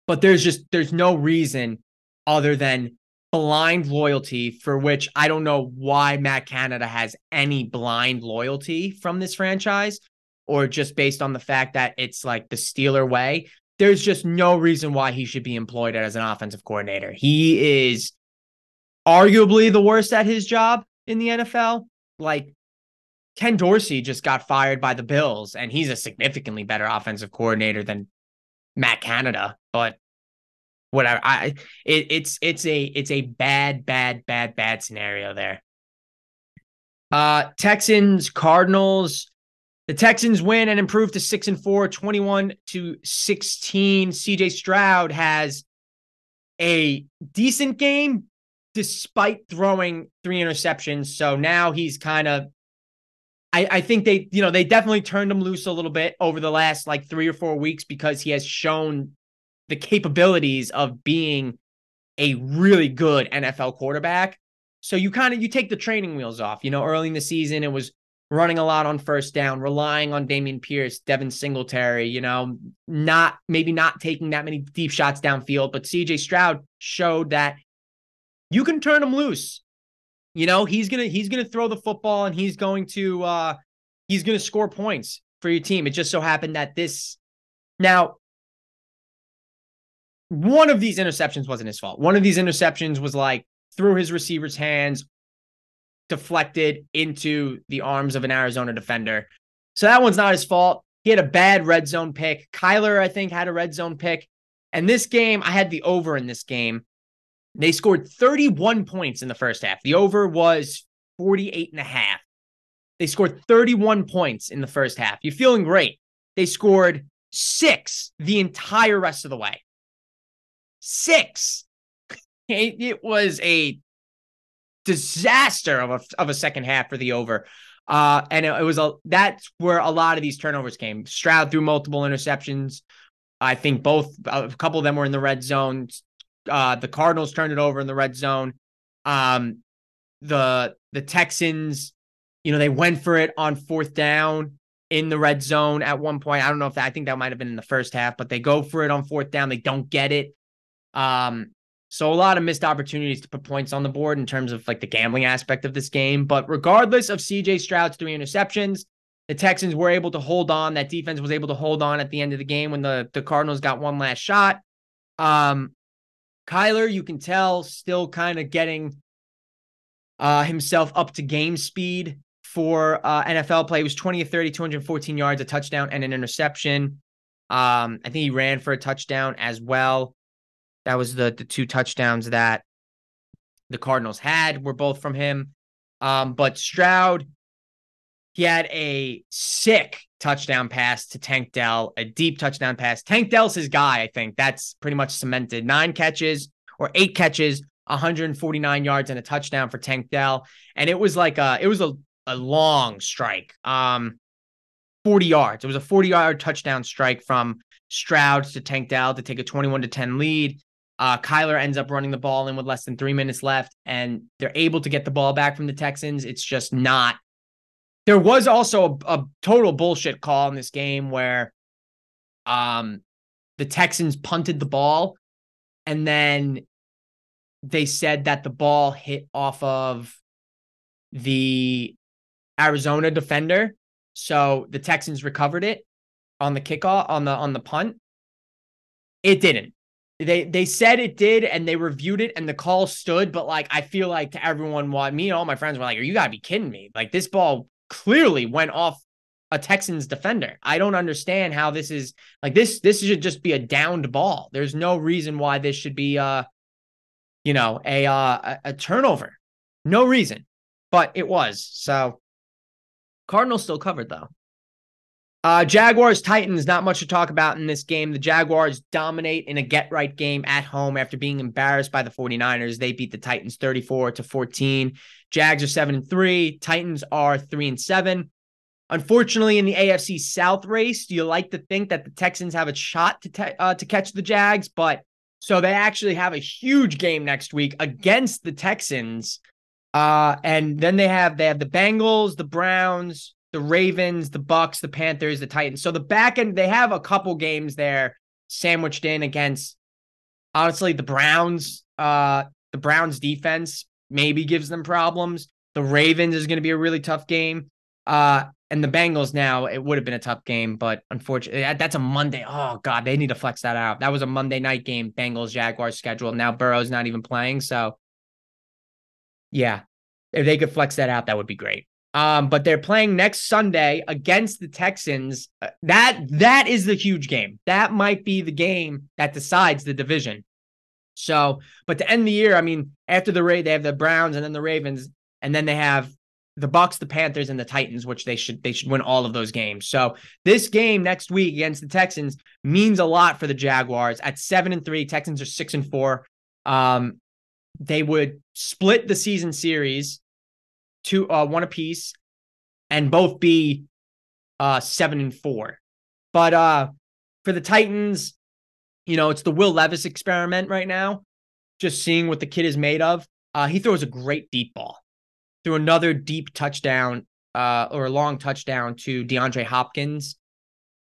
Speaker 1: but there's just there's no reason other than blind loyalty for which I don't know why Matt Canada has any blind loyalty from this franchise or just based on the fact that it's like the Steeler way. There's just no reason why he should be employed as an offensive coordinator. He is arguably the worst at his job in the NFL. Like Ken Dorsey just got fired by the Bills, and he's a significantly better offensive coordinator than Matt Canada, but whatever. I it, it's it's a it's a bad bad bad bad scenario there. Uh Texans Cardinals the Texans win and improve to 6 and 4 21 to 16. CJ Stroud has a decent game despite throwing three interceptions. So now he's kind of I, I think they, you know, they definitely turned him loose a little bit over the last like three or four weeks because he has shown the capabilities of being a really good NFL quarterback. So you kind of you take the training wheels off. You know, early in the season, it was running a lot on first down, relying on Dameon Pierce, Devin Singletary, you know, not maybe not taking that many deep shots downfield, but CJ Stroud showed that you can turn him loose. You know, he's to he's to throw the football and he's going to uh he's to score points for your team. It just so happened that this now one of these interceptions wasn't his fault. One of these interceptions was like through his receiver's hands, deflected into the arms of an Arizona defender. So that one's not his fault. He had a bad red zone pick. Kyler, I think, had a red zone pick. And this game, I had the over in this game. They scored 31 points in the first half. The over was 48 and a half. They scored 31 points in the first half. You're feeling great. They scored six the entire rest of the way. Six. (laughs) It was a disaster of a, of a second half for the over. Uh, and it, it was a that's where a lot of these turnovers came. Stroud threw multiple interceptions. I think both a couple of them were in the red zone. Uh, the Cardinals turned it over in the red zone. Um, the the Texans, you know, they went for it on fourth down in the red zone at one point. I don't know if that I think that might have been in the first half, but they go for it on fourth down. They don't get it. Um, so a lot of missed opportunities to put points on the board in terms of like the gambling aspect of this game. But regardless of CJ Stroud's three interceptions, the Texans were able to hold on. That defense was able to hold on at the end of the game when the, the Cardinals got one last shot. Um, Kyler, you can tell, still kind of getting uh, himself up to game speed for uh, NFL play. He was 20 of 30, 214 yards, a touchdown, and an interception. Um, I think he ran for a touchdown as well. That was the the two touchdowns that the Cardinals had were both from him. Um, but Stroud, he had a sick touchdown pass to Tank Dell, a deep touchdown pass. Tank Dell's his guy, I think. That's pretty much cemented. Nine catches or eight catches, 149 yards and a touchdown for Tank Dell. And it was like a it was a, a long strike. Um 40 yards. It was a 40 yard touchdown strike from Stroud to Tank Dell to take a 21 to 10 lead. Uh, Kyler ends up running the ball in with less than three minutes left, and they're able to get the ball back from the Texans. It's just not there was also a, a total bullshit call in this game where um the Texans punted the ball and then they said that the ball hit off of the Arizona defender. So the Texans recovered it on the kickoff on the on the punt. It didn't. they they said it did and they reviewed it and the call stood, but like I feel like to everyone, what me and all my friends were like, Are "You gotta be kidding me!" Like this ball clearly went off a Texans defender. I don't understand how this is like this. This should just be a downed ball. There's no reason why this should be uh, you know, a uh, a turnover. No reason, but it was. So Cardinals still covered though. Uh, Jaguars Titans, not much to talk about in this game. The Jaguars dominate in a get right game at home after being embarrassed by the 49ers. They beat the Titans 34 to 14. Jags are 7 and 3, Titans are 3 and 7. Unfortunately, in the AFC South race, do you like to think that the Texans have a shot to te- uh, to catch the Jags, but so they actually have a huge game next week against the Texans. Uh, and then they have they have the Bengals, the Browns, the Ravens, the Bucks, the Panthers, the Titans. So the back end, they have a couple games there sandwiched in against honestly the Browns. Uh, the Browns defense maybe gives them problems. The Ravens is going to be a really tough game. Uh, and the Bengals now, it would have been a tough game, but unfortunately, that's a Monday. Oh God, they need to flex that out. That was a Monday night game, Bengals Jaguars schedule. Now Burrow's not even playing, so yeah, if they could flex that out, that would be great. Um, but they're playing next Sunday against the Texans. Uh, that that is the huge game. That might be the game that decides the division. So, but to end the year, I mean, after the raid, they have the Browns and then the Ravens, and then they have the Bucks, the Panthers, and the Titans, which they should they should win all of those games. So this game next week against the Texans means a lot for the Jaguars. At seven and three, Texans are six and four. Um, they would split the season series to uh, one apiece and both be uh seven and four. But uh for the Titans, you know, it's the Will Levis experiment right now. Just seeing what the kid is made of. Uh, he throws a great deep ball. Threw another deep touchdown, uh, or a long touchdown to DeAndre Hopkins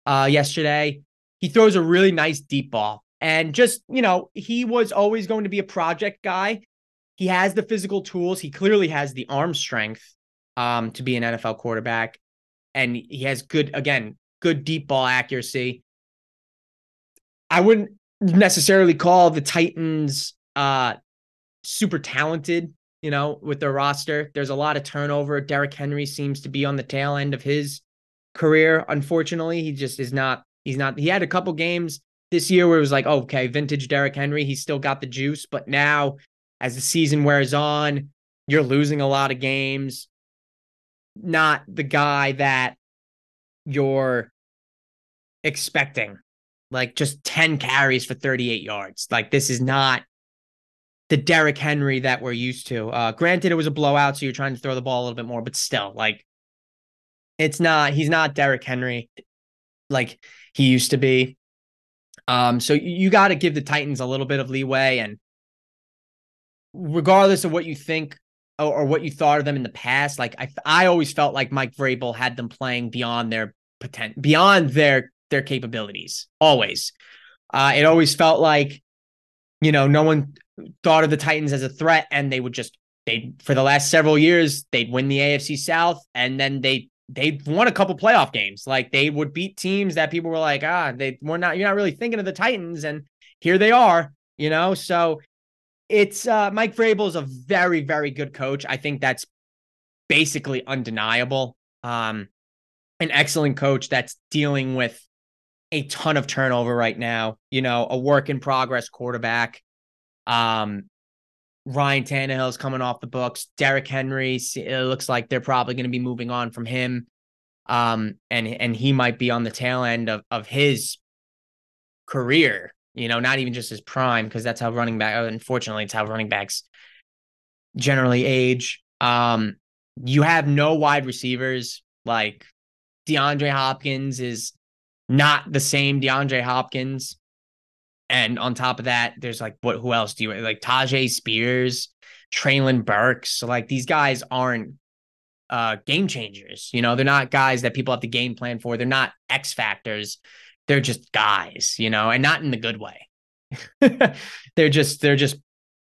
Speaker 1: uh yesterday. He throws a really nice deep ball. And just, you know, he was always going to be a project guy. He has the physical tools. He clearly has the arm strength um, to be an NFL quarterback. And he has good, again, good deep ball accuracy. I wouldn't necessarily call the Titans uh, super talented, you know, with their roster. There's a lot of turnover. Derrick Henry seems to be on the tail end of his career. Unfortunately, he just is not, he's not, he had a couple games this year where it was like, oh, okay, vintage Derrick Henry. He's still got the juice, but now as the season wears on, you're losing a lot of games. Not the guy that you're expecting. Like just 10 carries for 38 yards. Like this is not the Derrick Henry that we're used to. Uh granted it was a blowout, so you're trying to throw the ball a little bit more, but still, like it's not he's not Derrick Henry like he used to be. Um, so you got to give the Titans a little bit of leeway and regardless of what you think or, or, what you thought of them in the past, like I, I always felt like Mike Vrabel had them playing beyond their potential, beyond their their capabilities. Always, uh, it always felt like, you know, no one thought of the Titans as a threat, and they would just they for the last several years they'd win the AFC South, and then they they won a couple playoff games. Like they would beat teams that people were like, ah, they were not. You're not really thinking of the Titans, and here they are. You know, so it's uh, Mike Vrabel is a very, very good coach. I think that's basically undeniable. Um, an excellent coach that's dealing with a ton of turnover right now. You know, a work in progress quarterback. Um, Ryan Tannehill is coming off the books. Derrick Henry, it looks like they're probably going to be moving on from him. Um, and and he might be on the tail end of of his career you know, not even just his prime, because that's how running back, unfortunately, it's how running backs generally age. Um, you have no wide receivers like DeAndre Hopkins is not the same DeAndre Hopkins. And on top of that, there's like what who else do you like Tyjae Spears, Treylon Burks. So like these guys aren't uh game changers. You know, they're not guys that people have to game plan for. They're not X factors they're just guys, you know, and not in the good way. (laughs) they're just they're just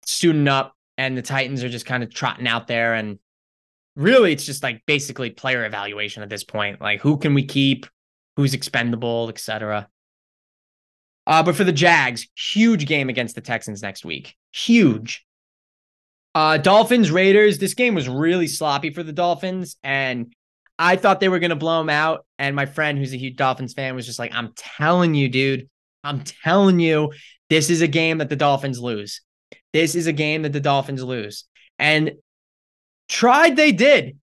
Speaker 1: suiting up and the Titans are just kind of trotting out there and really it's just like basically player evaluation at this point. Like who can we keep, who's expendable, etc. Uh, but for the Jags, huge game against the Texans next week. Huge. Uh, Dolphins, Raiders. This game was really sloppy for the Dolphins, and I thought they were going to blow them out. And my friend, who's a huge Dolphins fan, was just like, I'm telling you, dude, I'm telling you, this is a game that the Dolphins lose. This is a game that the Dolphins lose. And tried they did.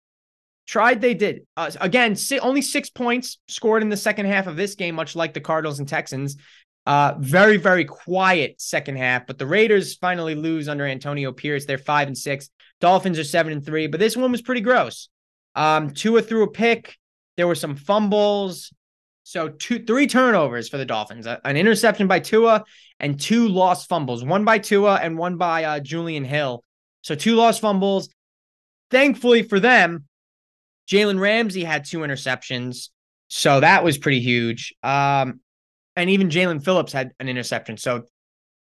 Speaker 1: Tried they did. Uh, again, only six points scored in the second half of this game, much like the Cardinals and Texans. Uh, very, very quiet second half, but the Raiders finally lose under Antonio Pierce. They're five and six. Dolphins are seven and three, but this one was pretty gross. Um, Tua threw a pick. There were some fumbles. So two, three turnovers for the Dolphins: an interception by Tua and two lost fumbles. One by Tua and one by uh, Julian Hill. So two lost fumbles. Thankfully for them, Jalen Ramsey had two interceptions. So that was pretty huge. Um, and even Jaelan Phillips had an interception. So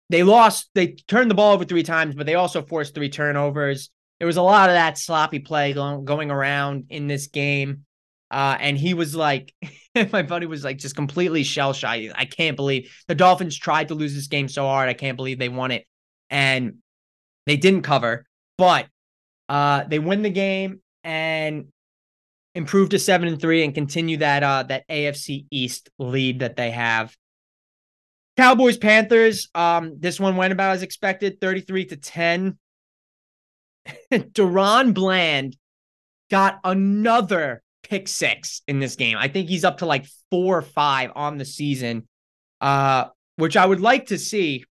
Speaker 1: they lost, they turned the ball over three times, but they also forced three turnovers. There was a lot of that sloppy play going, around in this game. Uh, and he was like, (laughs) my buddy was like just completely shell shy. I can't believe the Dolphins tried to lose this game so hard. I can't believe they won it. And they didn't cover, but uh, they win the game and improve to seven and three and continue that uh that AFC East lead that they have. Cowboys Panthers. Um, this one went about as expected, 33 to 10. (laughs) DaRon Bland got another pick six in this game. I think he's up to like four or five on the season. Uh, which I would like to see,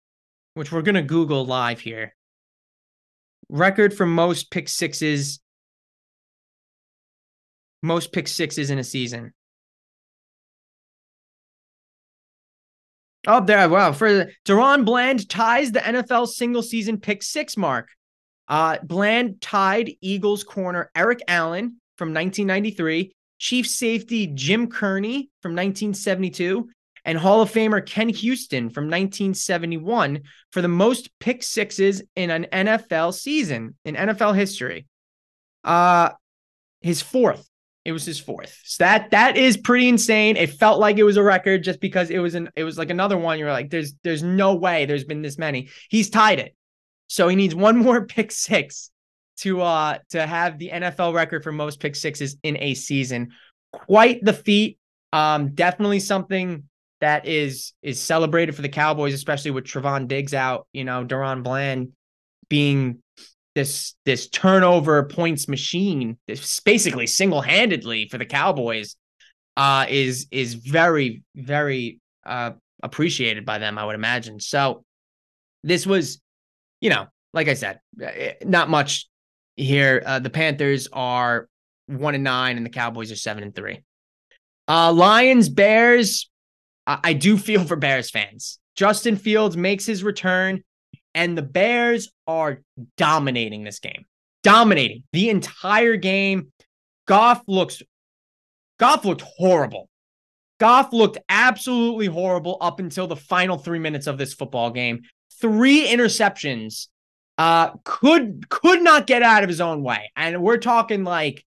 Speaker 1: which we're gonna Google live here. Record for most pick sixes most pick sixes in a season. Oh, there. Wow. For DaRon Bland ties the NFL single season pick six mark. Uh, Bland tied Eagles corner Eric Allen from 1993, Chief safety Jim Kearney from 1972, and Hall of Famer Ken Houston from 1971 for the most pick sixes in an NFL season in NFL history. Uh, his fourth it was his fourth. So that that is pretty insane. It felt like it was a record just because it was an it was like another one. You're like, there's there's no way there's been this many. He's tied it. So he needs one (laughs) more pick six to uh to have the NFL record for most pick sixes in a season. Quite the feat. Um, definitely something that is is celebrated for the Cowboys, especially with Trevon Diggs out. You know, DaRon Bland being this this turnover points machine, this basically single handedly for the Cowboys, uh, is is very very uh, appreciated by them. I would imagine. So this was, you know, like I said, eh, not much here. Uh, the Panthers are one and nine, and the Cowboys are seven and three. Uh, Lions, Bears. I, I do feel for Bears fans. Justin Fields makes his return and the Bears are dominating this game. Dominating the entire game. Goff looks Goff looked horrible. Goff looked absolutely horrible up until the final 3 minutes of this football game. Three interceptions. Uh could could not get out of his own way. And we're talking like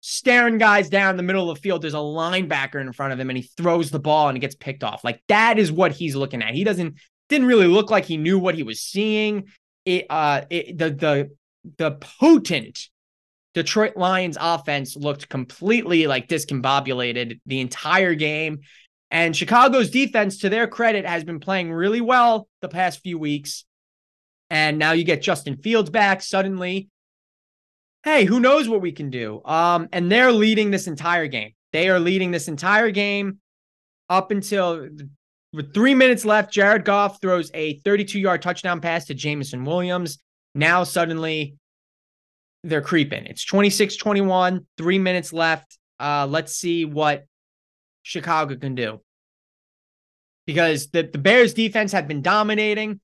Speaker 1: staring guys down the middle of the field. There's a linebacker in front of him and he throws the ball and it gets picked off. Like that is what he's looking at. He doesn't didn't really look like he knew what he was seeing. It uh it, the the the potent Detroit Lions offense looked completely like discombobulated the entire game. And Chicago's defense, to their credit, has been playing really well the past few weeks. And now you get Justin Fields back suddenly. Hey, who knows what we can do? Um, and they're leading this entire game. They are leading this entire game up until with three minutes left, Jared Goff throws a 32 yard touchdown pass to Jameson Williams. Now, suddenly, they're creeping. It's 26 21, three minutes left. Uh, let's see what Chicago can do. Because the, the Bears defense had been dominating.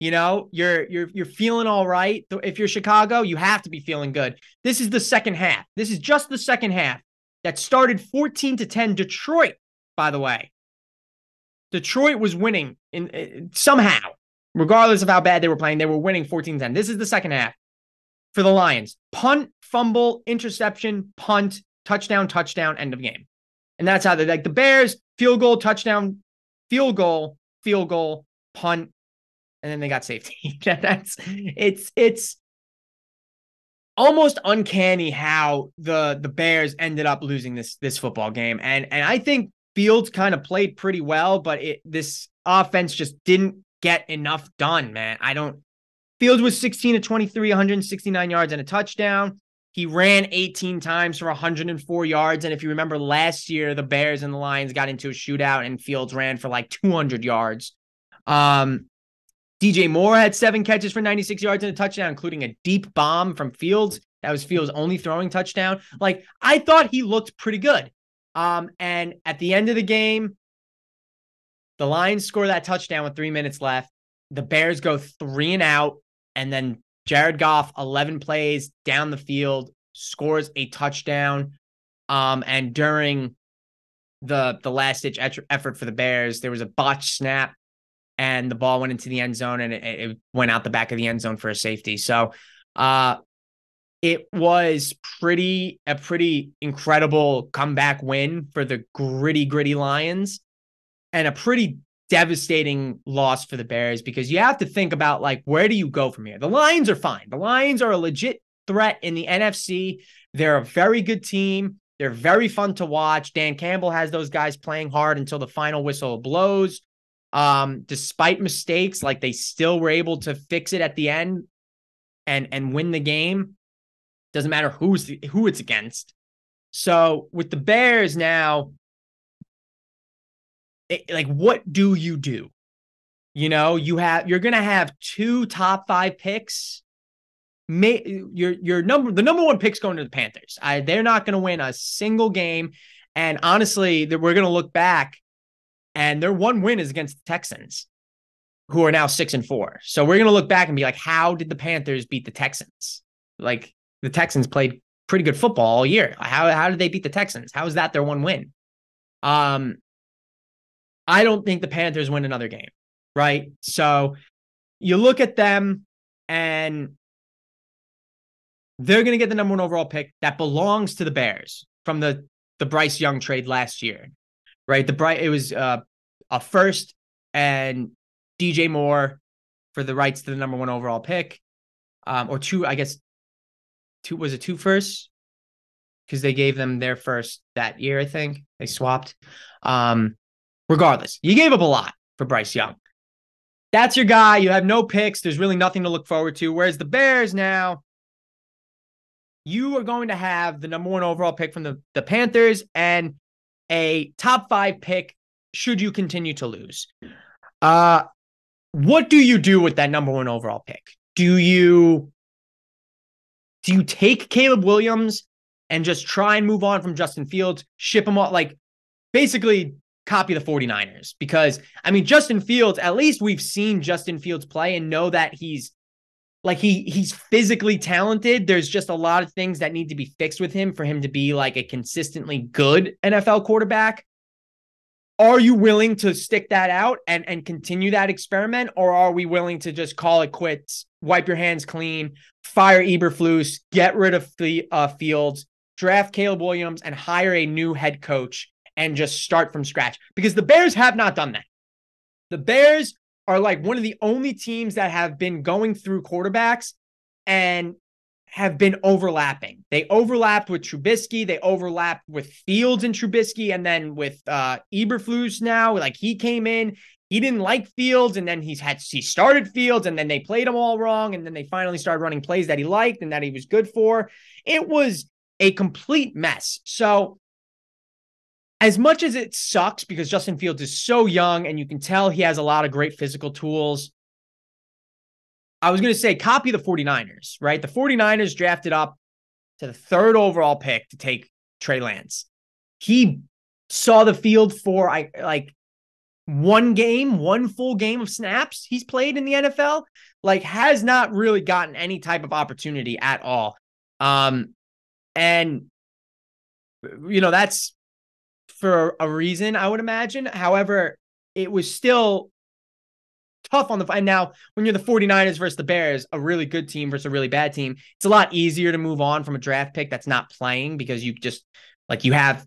Speaker 1: You know, you're you're you're feeling all right. If you're Chicago, you have to be feeling good. This is the second half. This is just the second half that started 14 to 10 Detroit, by the way. Detroit was winning in uh, somehow, regardless of how bad they were playing, they were winning 14-10. This is the second half for the Lions. Punt, fumble, interception, punt, touchdown, touchdown, end of game. And that's how they like the Bears, field goal, touchdown, field goal, field goal, punt, and then they got safety. (laughs) That's it's it's almost uncanny how the the Bears ended up losing this this football game. And and I think Fields kind of played pretty well, but it this offense just didn't get enough done, man. I don't Fields was 16 to 23, 169 yards and a touchdown. He ran 18 times for 104 yards. And if you remember last year, the Bears and the Lions got into a shootout and Fields ran for like 200 yards. Um, DJ Moore had seven catches for 96 yards and a touchdown, including a deep bomb from Fields. That was Fields' only throwing touchdown. Like I thought he looked pretty good. Um, and at the end of the game, the Lions score that touchdown with three minutes left. The Bears go three and out, and then Jared Goff, 11 plays down the field, scores a touchdown. Um, and during the the last ditch effort for the Bears, there was a botch snap and the ball went into the end zone and it, it went out the back of the end zone for a safety. So uh it was pretty a pretty incredible comeback win for the gritty gritty Lions and a pretty devastating loss for the Bears because you have to think about like where do you go from here? The Lions are fine. The Lions are a legit threat in the NFC. They're a very good team. They're very fun to watch. Dan Campbell has those guys playing hard until the final whistle blows. Um, despite mistakes, like they still were able to fix it at the end and and win the game. Doesn't matter who's who it's against. So with the Bears now, it, like what do you do? You know, you have you're gonna have two top five picks. May your your number the number one pick's going to the Panthers. I, they're not gonna win a single game. And honestly, that we're gonna look back and their one win is against the Texans, who are now six and four. So we're gonna look back and be like, how did the Panthers beat the Texans? Like the Texans played pretty good football all year. How how did they beat the Texans? How is that their one win? Um, I don't think the Panthers win another game, right? So you look at them and they're going to get the number one overall pick that belongs to the Bears from the the Bryce Young trade last year right? The bright it was uh, a first and DJ Moore for the rights to the number one overall pick, um, or two, I guess. Two was it two firsts? Because they gave them their first that year, I think they swapped. Um, regardless, you gave up a lot for Bryce Young. That's your guy. You have no picks. There's really nothing to look forward to. Whereas the Bears now, you are going to have the number one overall pick from the, the Panthers, and a top five pick should you continue to lose. Uh, what do you do with that number one overall pick? Do you do you take Caleb Williams and just try and move on from Justin Fields, ship him off, like basically copy the 49ers? Because I mean, Justin Fields, at least we've seen Justin Fields play and know that he's like he he's physically talented. There's just a lot of things that need to be fixed with him for him to be like a consistently good NFL quarterback. Are you willing to stick that out and and continue that experiment, or are we willing to just call it quits, wipe your hands clean, fire Eberflus, get rid of the uh, Fields, draft Caleb Williams, and hire a new head coach and just start from scratch? Because the Bears have not done that. The Bears are like one of the only teams that have been going through quarterbacks and have been overlapping. They overlapped with Trubisky, they overlapped with Fields and Trubisky, and then with uh Eberflus now. Like he came in, he didn't like Fields, and then he's had he started Fields, and then they played him all wrong, and then they finally started running plays that he liked and that he was good for. It was a complete mess. So as much as it sucks because Justin Fields is so young and you can tell he has a lot of great physical tools, I was going to say copy the 49ers, right? The 49ers drafted up to the third overall pick to take Trey Lance. He saw the field for I like one game, one full game of snaps he's played in the NFL, like has not really gotten any type of opportunity at all. Um and you know that's for a reason, I would imagine. However, it was still tough on the and now when you're the 49ers versus the Bears, a really good team versus a really bad team, it's a lot easier to move on from a draft pick that's not playing because you just like you have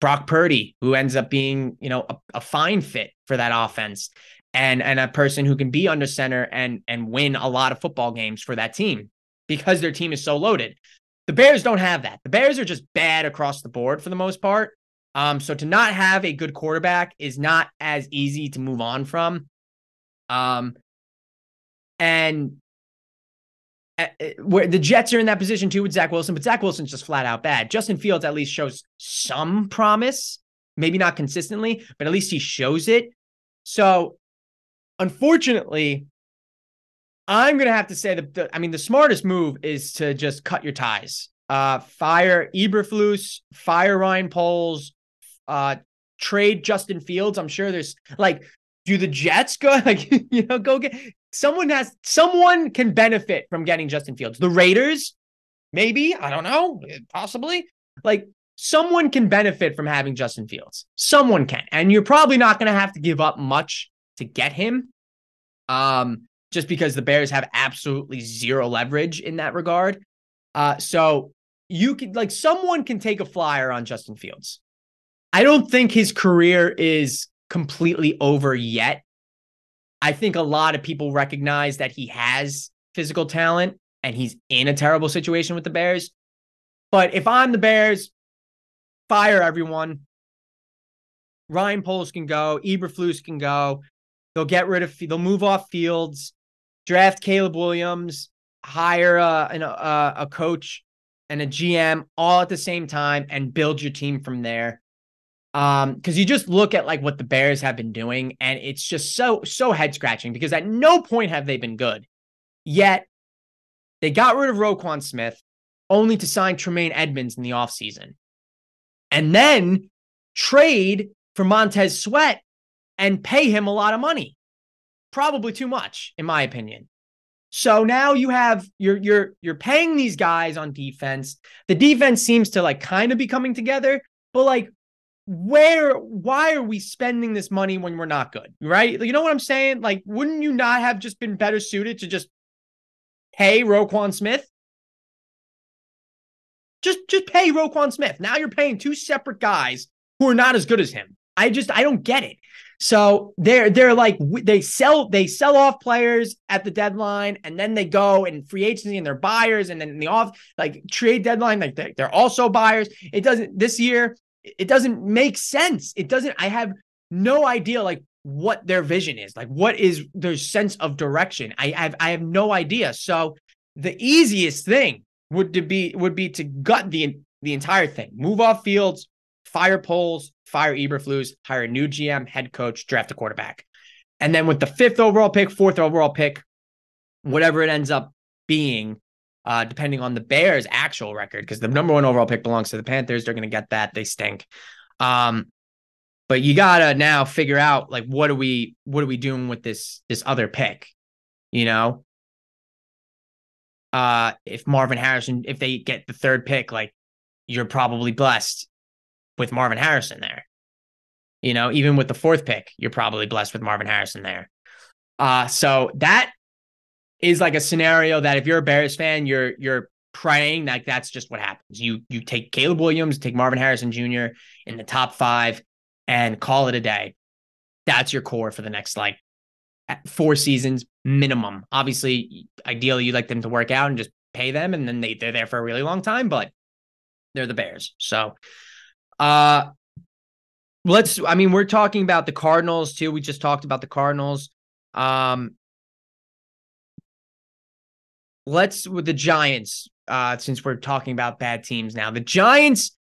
Speaker 1: Brock Purdy, who ends up being, you know, a, a fine fit for that offense. and and a person who can be under center and and win a lot of football games for that team because their team is so loaded. The Bears don't have that. The Bears are just bad across the board for the most part. Um, so to not have a good quarterback is not as easy to move on from. Um, and uh, uh, where the Jets are in that position too with Zach Wilson, but Zach Wilson's just flat out bad. Justin Fields at least shows some promise, maybe not consistently, but at least he shows it. So, unfortunately, I'm gonna have to say that I mean the smartest move is to just cut your ties. Uh, fire Eberflus, fire Ryan Poles, uh, trade Justin Fields. I'm sure there's like, do the Jets go (laughs) like you know go get someone has someone can benefit from getting Justin Fields. The Raiders, maybe I don't know, possibly like someone can benefit from having Justin Fields. Someone can, and you're probably not going to have to give up much to get him. Um, just because the Bears have absolutely zero leverage in that regard. Uh, so you could like someone can take a flyer on Justin Fields. I don't think his career is completely over yet. I think a lot of people recognize that he has physical talent and he's in a terrible situation with the Bears. But if I'm the Bears, fire everyone. Ryan Poles can go, Eberflus can go. They'll get rid of, they'll move off Fields, draft Caleb Williams, hire a, a, a coach and a GM all at the same time and build your team from there. Um, because you just look at like what the Bears have been doing, and it's just so so head scratching because at no point have they been good. Yet they got rid of Roquan Smith only to sign Tremaine Edmonds in the offseason. And then trade for Montez Sweat and pay him a lot of money. Probably too much, in my opinion. So now you have you're you're you're paying these guys on defense. The defense seems to like kind of be coming together, but like where why are we spending this money when we're not good right? You know what i'm saying? Like wouldn't you not have just been better suited to just pay roquan smith? Just just pay roquan smith. Now you're paying two separate guys who are not as good as him. I just i don't get it. So they're they're like they sell they sell off players at the deadline and then they go and free agency and they're buyers and then the off like trade deadline like they're, they're also buyers. It doesn't this year it doesn't make sense. It doesn't, I have no idea like what their vision is. Like what is their sense of direction? I have I have no idea. So the easiest thing would to be would be to gut the the entire thing. Move off fields, fire Poles, fire Eberflus, hire a new GM, head coach, draft a quarterback. And then with the fifth overall pick, fourth overall pick, whatever it ends up being, uh, depending on the Bears' actual record, because the number one overall pick belongs to the Panthers. They're going to get that. They stink. Um, but you gotta now figure out like what are we what are we doing with this this other pick? You know, uh, if Marvin Harrison, if they get the third pick, like you're probably blessed with Marvin Harrison there. You know, even with the fourth pick, you're probably blessed with Marvin Harrison there. Uh, so that is like a scenario that if you're a Bears fan, you're you're praying like that's just what happens. You you take Caleb Williams, take Marvin Harrison Jr. in the top five, and call it a day. That's your core for the next like four seasons minimum. Obviously, ideally you'd like them to work out and just pay them, and then they they're there for a really long time. But they're the Bears, so uh, let's. I mean, we're talking about the Cardinals too. We just talked about the Cardinals. Um, let's with the Giants, uh, since we're talking about bad teams now. The Giants,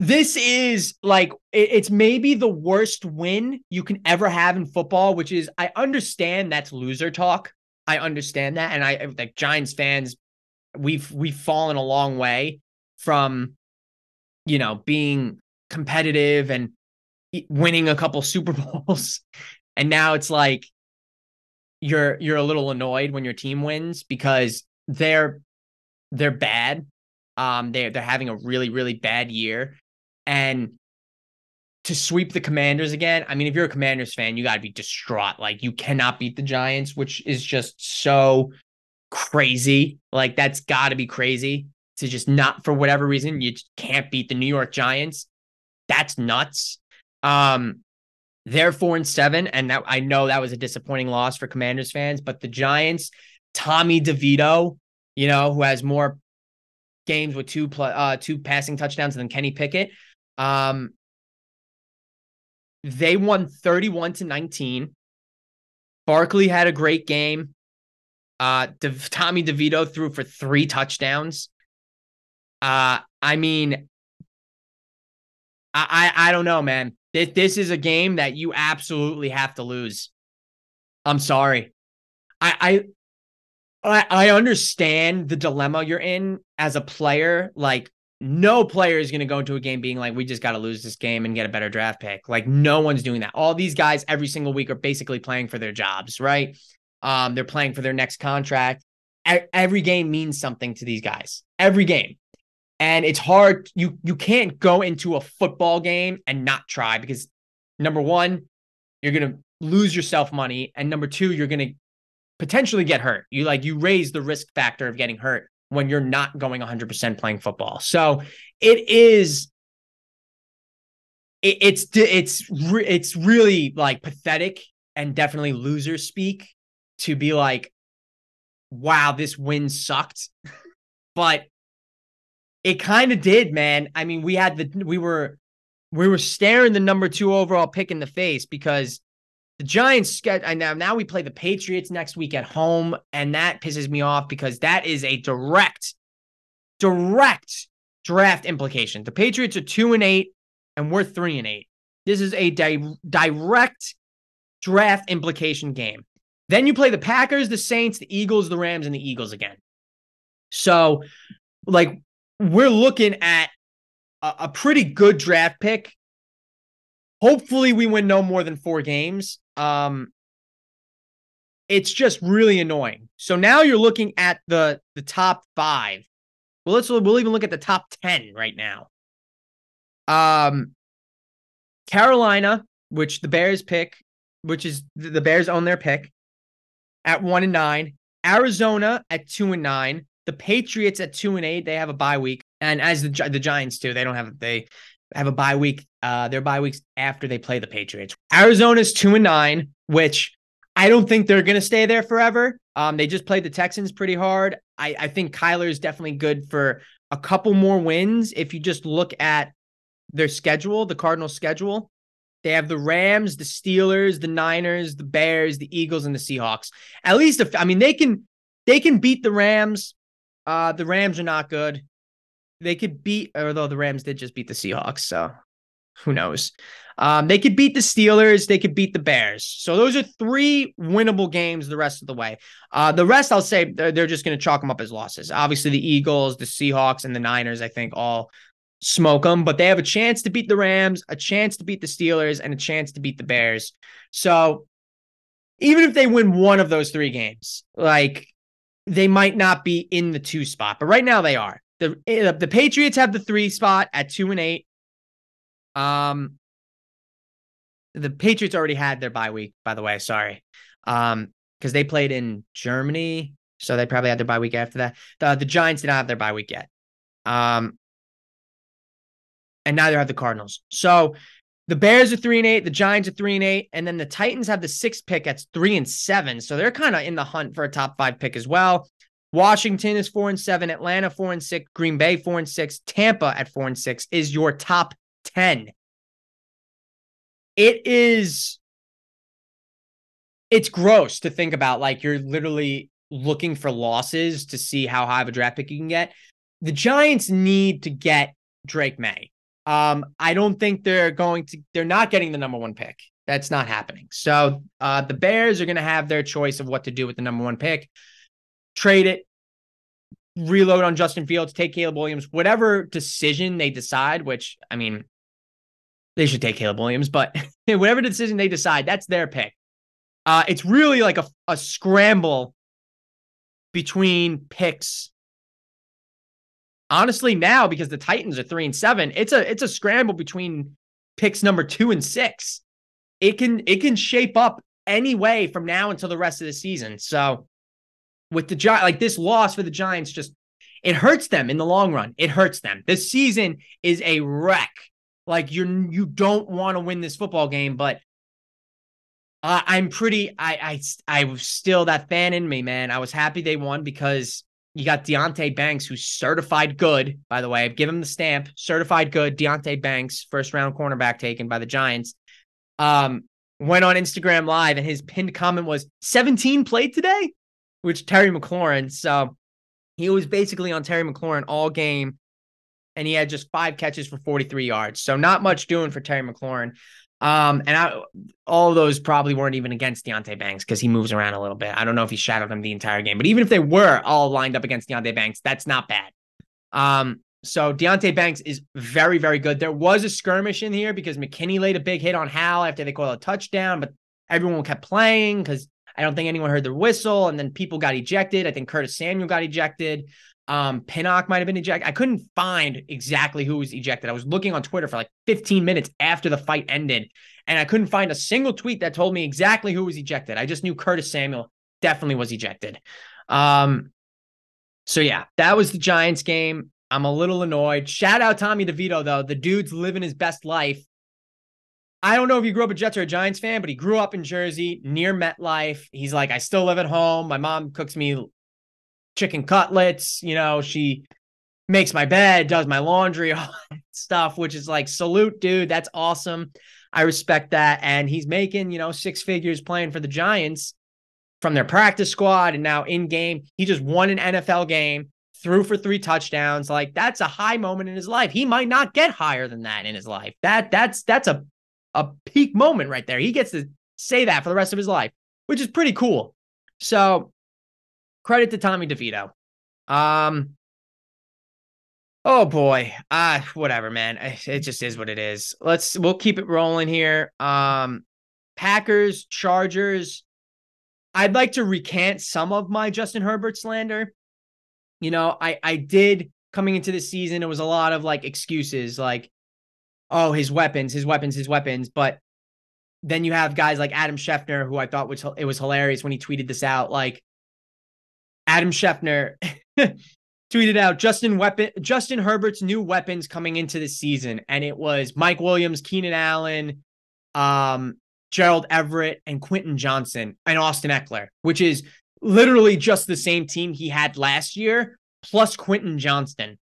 Speaker 1: this is like it's maybe the worst win you can ever have in football, which is I understand that's loser talk. I understand that. And I like Giants fans, we've we've fallen a long way from you know being competitive and winning a couple Super (laughs) Bowls. And now it's like you're you're a little annoyed when your team wins because they're they're bad. Um, they're they're having a really really bad year, and to sweep the Commanders again. I mean, if you're a Commanders fan, you got to be distraught. Like you cannot beat the Giants, which is just so crazy. Like that's got to be crazy to just not for whatever reason you can't beat the New York Giants. That's nuts. Um, They're four and seven, and that I know that was a disappointing loss for Commanders fans. But the Giants, Tommy DeVito, you know, who has more games with two plus uh, two passing touchdowns than Kenny Pickett. Um, they won 31 to 19. Barkley had a great game. Uh, De- Tommy DeVito threw for three touchdowns. Uh, I mean, I, I I don't know, man. This this is a game that you absolutely have to lose. I'm sorry. I I I understand the dilemma you're in as a player. Like no player is going to go into a game being like, we just got to lose this game and get a better draft pick. Like no one's doing that. All these guys every single week are basically playing for their jobs, right? Um, they're playing for their next contract. Every game means something to these guys. Every game and it's hard you you can't go into a football game and not try because number one you're to lose yourself money and number two you're to potentially get hurt. You like you raise the risk factor of getting hurt when you're not going 100% playing football. So it is it, it's it's it's really like pathetic and definitely loser speak to be like wow this win sucked. (laughs) But it kind of did, man. I mean, we had the we were we were staring the number two overall pick in the face because the Giants and now now we play the Patriots next week at home, and that pisses me off because that is a direct, direct draft implication. The Patriots are two and eight, and we're three and eight. This is a di- direct draft implication game. Then you play the Packers, the Saints, the Eagles, the Rams, and the Eagles again. So, like, we're looking at a, a pretty good draft pick. Hopefully, we win no more than four games. Um, it's just really annoying. So now you're looking at the the top five. Well, let's we'll even look at the top ten right now. Um, Carolina, which the Bears pick, which is the Bears own their pick at one and nine. Arizona at two and nine. The Patriots at two and eight, they have a bye week, and as the the Giants too, they don't have they have a bye week. Uh, their bye weeks after they play the Patriots. Arizona's two and nine, which I don't think they're gonna stay there forever. Um, they just played the Texans pretty hard. I I think Kyler is definitely good for a couple more wins. If you just look at their schedule, the Cardinals' schedule, they have the Rams, the Steelers, the Niners, the Bears, the Eagles, and the Seahawks. At least, if, I mean, they can they can beat the Rams. Uh, the Rams are not good. They could beat, although the Rams did just beat the Seahawks, so who knows? Um, they could beat the Steelers. They could beat the Bears. So those are three winnable games the rest of the way. Uh, the rest, I'll say, they're, they're just going to chalk them up as losses. Obviously, the Eagles, the Seahawks, and the Niners, I think, all smoke them, but they have a chance to beat the Rams, a chance to beat the Steelers, and a chance to beat the Bears. So even if they win one of those three games, like they might not be in the two spot, but right now they are. The eh, the Patriots have the three spot at two and eight. Um, the Patriots already had their bye week, by the way. Sorry, um, because they played in Germany, so they probably had their bye week after that. The the Giants did not have their bye week yet. Um, and neither have the Cardinals. So the Bears are three and eight, the Giants are three and eight, and then the Titans have the sixth pick at three and seven. So they're kind of in the hunt for a top five pick as well. Washington is four and seven, Atlanta four and six, Green Bay four and six, Tampa at four and six is your top 10. It is it's gross to think about. Like you're literally looking for losses to see how high of a draft pick you can get. The Giants need to get Drake Maye. Um, I don't think they're going to, they're not getting the number one pick. That's not happening. So uh, the Bears are going to have their choice of what to do with the number one pick. Trade it, reload on Justin Fields, take Caleb Williams, whatever decision they decide, which I mean, they should take Caleb Williams, but (laughs) whatever decision they decide, that's their pick. Uh, it's really like a, a scramble between picks honestly now because the Titans are three and seven, it's a it's a scramble between picks number two and six. It can it can shape up any way from now until the rest of the season. So with the Giants, like this loss for the Giants, just it hurts them in the long run. It hurts them. This season is a wreck. Like you're you don't want to win this football game, but Uh, I'm pretty. I I I was still that fan in me, man. I was happy they won because you got Deonte Banks, who's certified good. By the way, give him the stamp, certified good. Deonte Banks, first round cornerback taken by the Giants. Um, went on Instagram Live, and his pinned comment was 17 played today, which Terry McLaurin. So he was basically on Terry McLaurin all game, and he had just five catches for 43 yards. So not much doing for Terry McLaurin. Um, and I, all those probably weren't even against Deonte Banks because he moves around a little bit. I don't know if he shadowed him the entire game, but even if they were all lined up against Deonte Banks, that's not bad. Um, so Deonte Banks is very, very good. There was a skirmish in here because McKinney laid a big hit on Hal after they called a touchdown, but everyone kept playing because I don't think anyone heard the whistle, and then people got ejected. I think Curtis Samuel got ejected. Um, Pinnock might have been ejected. I couldn't find exactly who was ejected. I was looking on Twitter for like 15 minutes after the fight ended, and I couldn't find a single tweet that told me exactly who was ejected. I just knew Curtis Samuel definitely was ejected. Um, so yeah, that was the Giants game. I'm a little annoyed. Shout out Tommy DeVito though. The dude's living his best life. I don't know if he grew up a Jets or a Giants fan, but he grew up in Jersey near MetLife. He's like, I still live at home. My mom cooks me chicken cutlets. You know, she makes my bed, does my laundry, (laughs) all that stuff, which is like, salute, dude. That's awesome. I respect that. And he's making, you know, six figures playing for the Giants from their practice squad and now in game. He just won an NFL game, threw for three touchdowns. Like that's a high moment in his life. He might not get higher than that in his life. That that's that's a a peak moment right there. He gets to say that for the rest of his life, which is pretty cool. So credit to Tommy DeVito. Um, oh boy, uh, whatever, man. It just is what it is. Let's we'll keep it rolling here. Um, Packers, Chargers. I'd like to recant some of my Justin Herbert slander. You know, I I did coming into the season. It was a lot of like excuses, like, oh, his weapons, his weapons, his weapons. But then you have guys like Adam Schefter, who I thought was it was hilarious when he tweeted this out, like Adam Schefter (laughs) tweeted out Justin weapon Justin Herbert's new weapons coming into the season, and it was Mike Williams, Keenan Allen, um, Gerald Everett, and Quentin Johnston, and Austin Ekeler, which is literally just the same team he had last year, plus Quentin Johnston.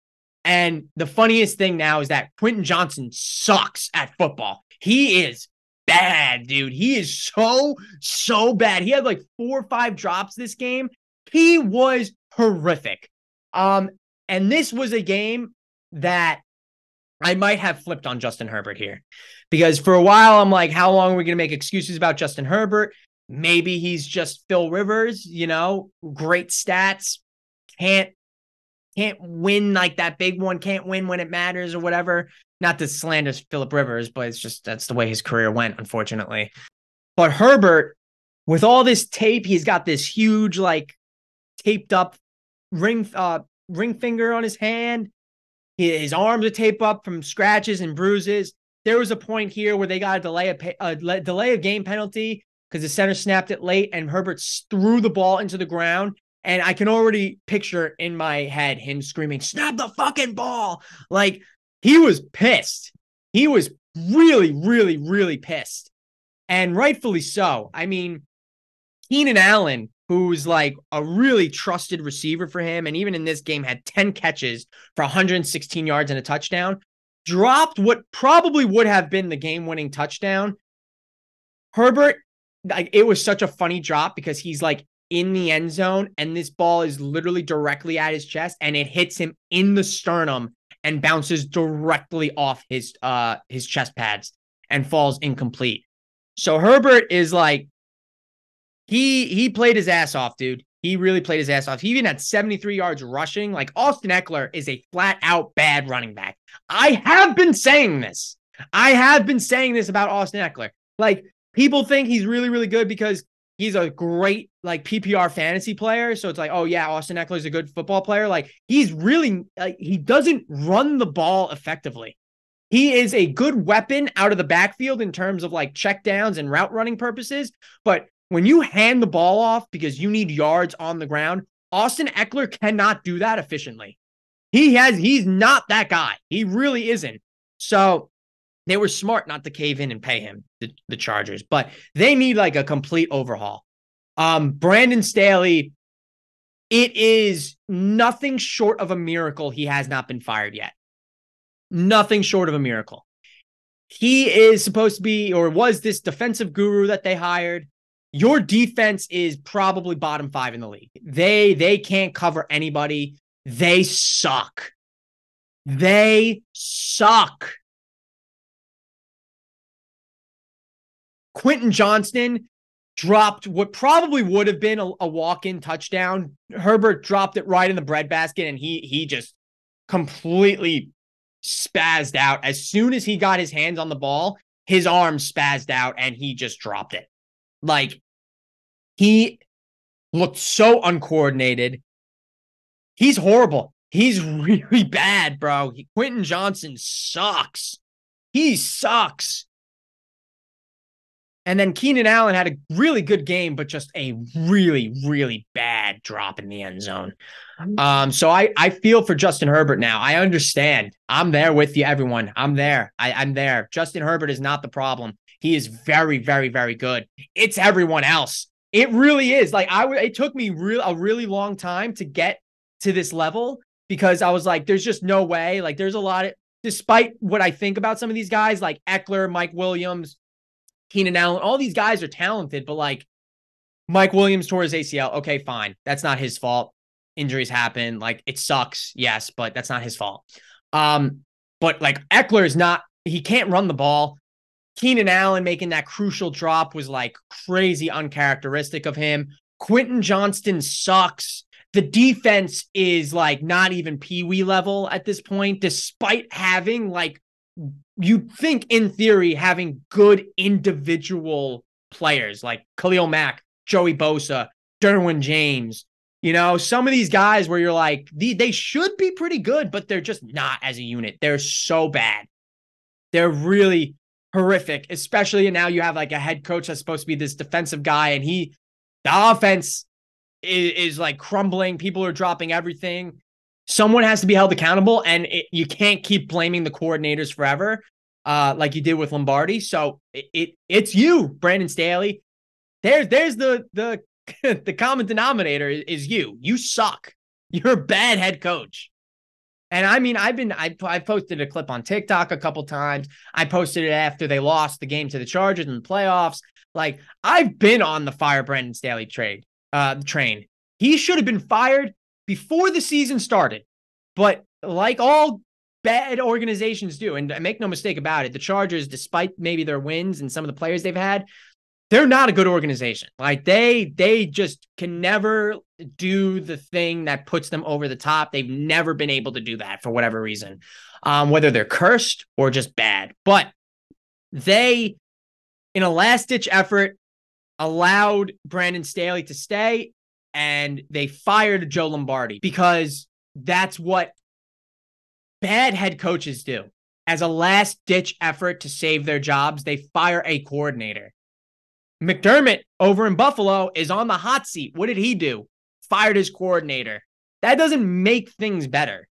Speaker 1: And the funniest thing now is that Quentin Johnston sucks at football. He is bad, dude. He is so, so bad. He had like four or five drops this game, he was horrific. Um, and this was a game that I might have flipped on Justin Herbert here because for a while I'm like, how long are we going to make excuses about Justin Herbert? Maybe he's just Phil Rivers, you know, great stats, can't can't win like that big one, can't win when it matters or whatever. Not to slander Philip Rivers, but it's just that's the way his career went, unfortunately. But Herbert, with all this tape, he's got this huge like taped up ring uh ring finger on his hand. His arms are taped up from scratches and bruises. There was a point here where they got a delay a, a delay of game penalty because the center snapped it late and Herbert threw the ball into the ground. And I can already picture in my head him screaming, "Snap the fucking ball!" Like he was pissed. He was really, really, really pissed, and rightfully so. I mean, Keenan Allen who's like a really trusted receiver for him, and even in this game had 10 catches for 116 yards and a touchdown, dropped what probably would have been the game-winning touchdown. Herbert, like it was such a funny drop because he's like in the end zone, and this ball is literally directly at his chest, and it hits him in the sternum and bounces directly off his uh his chest pads and falls incomplete. So Herbert is like he he played his ass off, dude. He really played his ass off. He even had 73 yards rushing. Like Austin Ekeler is a flat out bad running back. I have been saying this. I have been saying this about Austin Ekeler. Like people think he's really really good because he's a great like PPR fantasy player. So it's like, oh yeah, Austin Ekeler is a good football player. Like he's really like he doesn't run the ball effectively. He is a good weapon out of the backfield in terms of like check downs and route running purposes, but when you hand the ball off because you need yards on the ground, Austin Ekeler cannot do that efficiently. He has, he's not that guy. He really isn't. So They were smart not to cave in and pay him, the, the Chargers, but they need like a complete overhaul. Um, Brandon Staley, it is nothing short of a miracle he has not been fired yet. Nothing short of a miracle. He is supposed to be or was this defensive guru that they hired. Your defense is probably bottom 5 in the league. They they can't cover anybody. They suck. They suck. Quentin Johnston dropped what probably would have been a, a walk-in touchdown. Herbert dropped it right in the breadbasket, and he he just completely spazzed out. As soon as he got his hands on the ball, his arms spazzed out and he just dropped it. Like he looked so uncoordinated. He's horrible. He's (laughs) really bad, bro. Quentin Johnston sucks. He sucks. And then Keenan Allen had a really good game, but just a really, really bad drop in the end zone. Um, so I I feel for Justin Herbert now. I understand. I'm there with you, everyone. I'm there. I, I'm there. Justin Herbert is not the problem. He is very, very, very good. It's everyone else. It really is. Like I it took me real a really long time to get to this level because I was like, there's just no way. Like there's a lot of despite what I think about some of these guys, like Ekeler, Mike Williams, Keenan Allen, all these guys are talented, but like Mike Williams tore his ACL. Okay, fine. That's not his fault. Injuries happen. Like it sucks. Yes, but that's not his fault. Um, but like Ekeler is not, he can't run the ball. Keenan Allen making that crucial drop was like crazy uncharacteristic of him. Quentin Johnston sucks. The defense is like not even Pee Wee level at this point, despite having like you'd think in theory having good individual players like Khalil Mack, Joey Bosa, Derwin James, you know, some of these guys where you're like, the, they should be pretty good, but they're just not as a unit. They're so bad. They're really horrific, especially now you have like a head coach that's supposed to be this defensive guy, and he, the offense is, is like crumbling. People are dropping everything someone has to be held accountable, and it, you can't keep blaming the coordinators forever, uh, like you did with Lombardi. So it, it it's you, Brandon Staley. There's there's the the (laughs) the common denominator is you. You suck. You're a bad head coach. And I mean, I've been I I posted a clip on TikTok a couple times. I posted it after they lost the game to the Chargers in the playoffs. Like I've been on the fire Brandon Staley trade uh train. He should have been fired before the season started. But like all bad organizations do, and make no mistake about it, the Chargers, despite maybe their wins and some of the players they've had, they're not a good organization. Like they they just can never do the thing that puts them over the top. They've never been able to do that for whatever reason. Um, whether they're cursed or just bad. But they, in a last ditch effort, allowed Brandon Staley to stay and they fired Joe Lombardi because that's what bad head coaches do. As a last ditch effort to save their jobs, they fire a coordinator. McDermott over in Buffalo is on the hot seat. What did he do? Fired his coordinator. That doesn't make things better.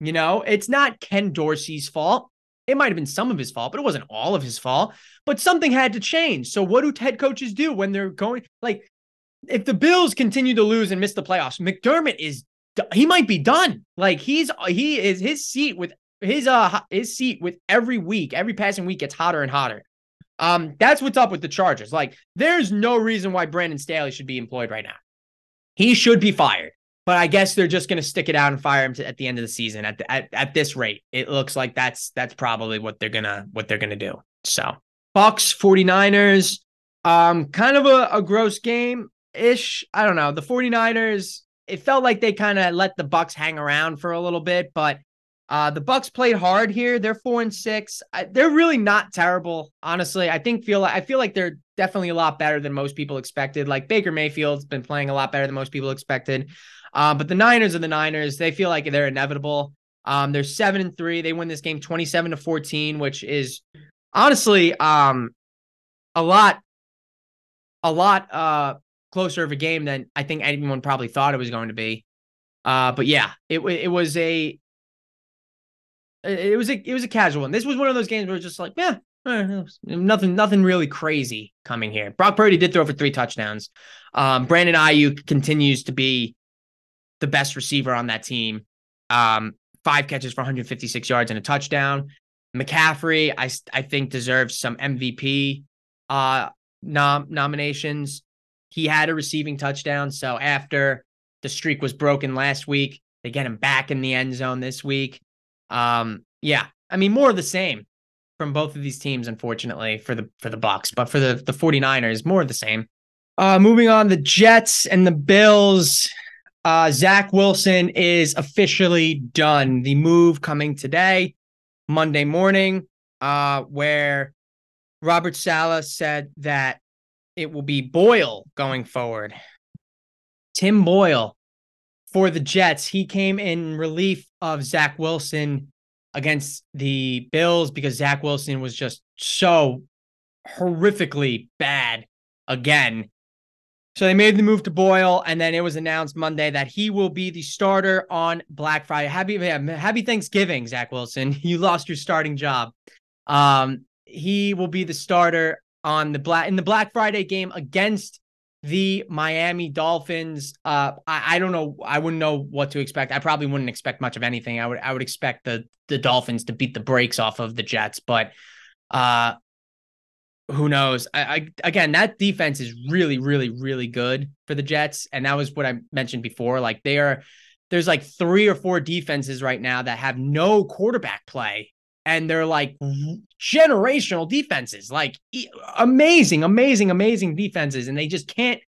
Speaker 1: You know, it's not Ken Dorsey's fault. It might have been some of his fault, but it wasn't all of his fault. But something had to change. So, what do head coaches do when they're going? Like, if the Bills continue to lose and miss the playoffs, McDermott is he might be done. Like he's he is his seat with his uh his seat with every week, every passing week gets hotter and hotter. Um, that's what's up with the Chargers. Like, there's no reason why Brandon Staley should be employed right now. He should be fired. But I guess they're just going to stick it out and fire him to, at the end of the season. At, the, at at this rate, it looks like that's that's probably what they're gonna what they're gonna do. So Bucks 49ers, um, kind of a, a gross game ish. I don't know. The 49ers, it felt like they kind of let the Bucks hang around for a little bit, but uh, the Bucks played hard here. They're four and six. I, they're really not terrible, honestly. I think feel I feel like they're definitely a lot better than most people expected. Like Baker Mayfield's been playing a lot better than most people expected. Uh, but the Niners are the Niners. They feel like they're inevitable. Um, they're seven and three. They win this game 27 to 14, which is honestly um a lot, a lot uh closer of a game than I think anyone probably thought it was going to be. Uh, but yeah, it it was a It was a it was a casual one. This was one of those games where it's just like, yeah, nothing nothing really crazy coming here. Brock Purdy did throw for three touchdowns. Um, Brandon Aiyuk continues to be the best receiver on that team. Um, five catches for 156 yards and a touchdown. McCaffrey, I I think deserves some MVP uh nom- nominations. He had a receiving touchdown, so after the streak was broken last week, they get him back in the end zone this week. Um, yeah, I mean more of the same from both of these teams, unfortunately, for the for the Bucks, but for the the 49ers, more of the same. Uh, moving on, the Jets and the Bills. Uh, Zach Wilson is officially done. The move coming today, Monday morning, uh, where Robert Saleh said that it will be Boyle going forward. Tim Boyle for the Jets. He came in relief of Zach Wilson against the Bills because Zach Wilson was just so horrifically bad again. So they made the move to Boyle, and then it was announced Monday that he will be the starter on Black Friday. Happy Happy Thanksgiving, Zach Wilson. (laughs) You lost your starting job. Um, he will be the starter on the black in the Black Friday game against the Miami Dolphins. Uh, I, I don't know. I wouldn't know what to expect. I probably wouldn't expect much of anything. I would I would expect the the Dolphins to beat the brakes off of the Jets, but uh, who knows? I, I again that defense is really really really good for the Jets, and that was what I mentioned before. Like they are. There's like three or four defenses right now that have no quarterback play and they're like generational defenses, like amazing, amazing, amazing defenses, and they just can't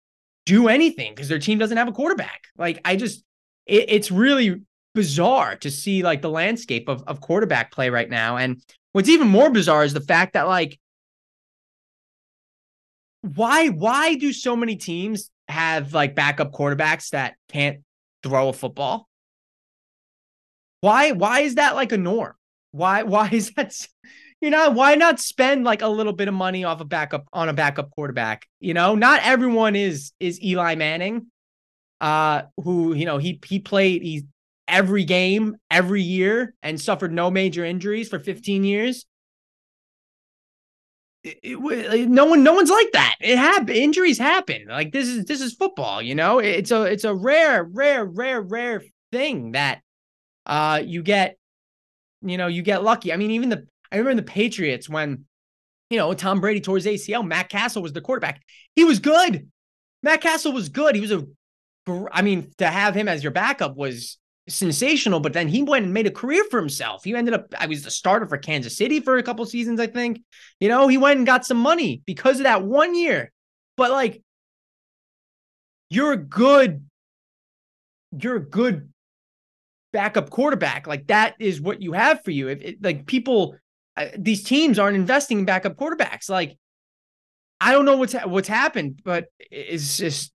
Speaker 1: do anything because their team doesn't have a quarterback. Like I just, it, it's really bizarre to see like the landscape of of quarterback play right now. And what's even more bizarre is the fact that like, why why do so many teams have like backup quarterbacks that can't throw a football? Why why is that like a norm? Why why is that you know, why not spend like a little bit of money off a backup on a backup quarterback? You know, not everyone is is Eli Manning, uh, who, you know, he he played he every game every year and suffered no major injuries for 15 years. It, it, no one no one's like that it happen injuries happen like this is this is football you know it's a it's a rare rare rare rare thing that uh you get you know, you get lucky. I mean, even the I remember in the Patriots when, you know, Tom Brady tore his ACL, Matt Cassel was the quarterback. He was good. Matt Cassel was good. He was a I mean, to have him as your backup was sensational, but then he went and made a career for himself. He ended up, I was the starter for Kansas City for a couple seasons, I think. You know, he went and got some money because of that one year. But like, you're a good, you're a good backup quarterback. Like that is what you have for you. If it, like people, uh, these teams aren't investing in backup quarterbacks. Like I don't know what's ha- what's happened, but it's just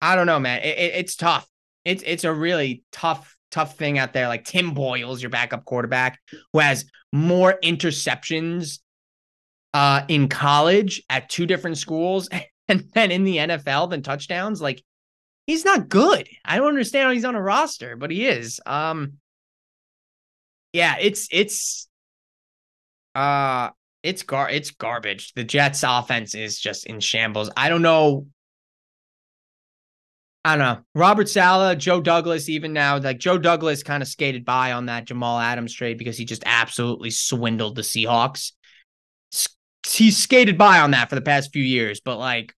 Speaker 1: I don't know, man. It, it, it's tough. It's it's a really tough tough thing out there. Like Tim Boyle's your backup quarterback who has more interceptions uh, in college at two different schools (laughs) and then in the NFL than touchdowns. Like he's not good. I don't understand how he's on a roster, but he is. Um yeah, it's it's uh it's gar it's garbage. The Jets offense is just in shambles. I don't know. I don't know. Robert Saleh, Joe Douglas, even now, like Joe Douglas kind of skated by on that Jamal Adams trade because he just absolutely swindled the Seahawks. He skated by on that for the past few years, but like,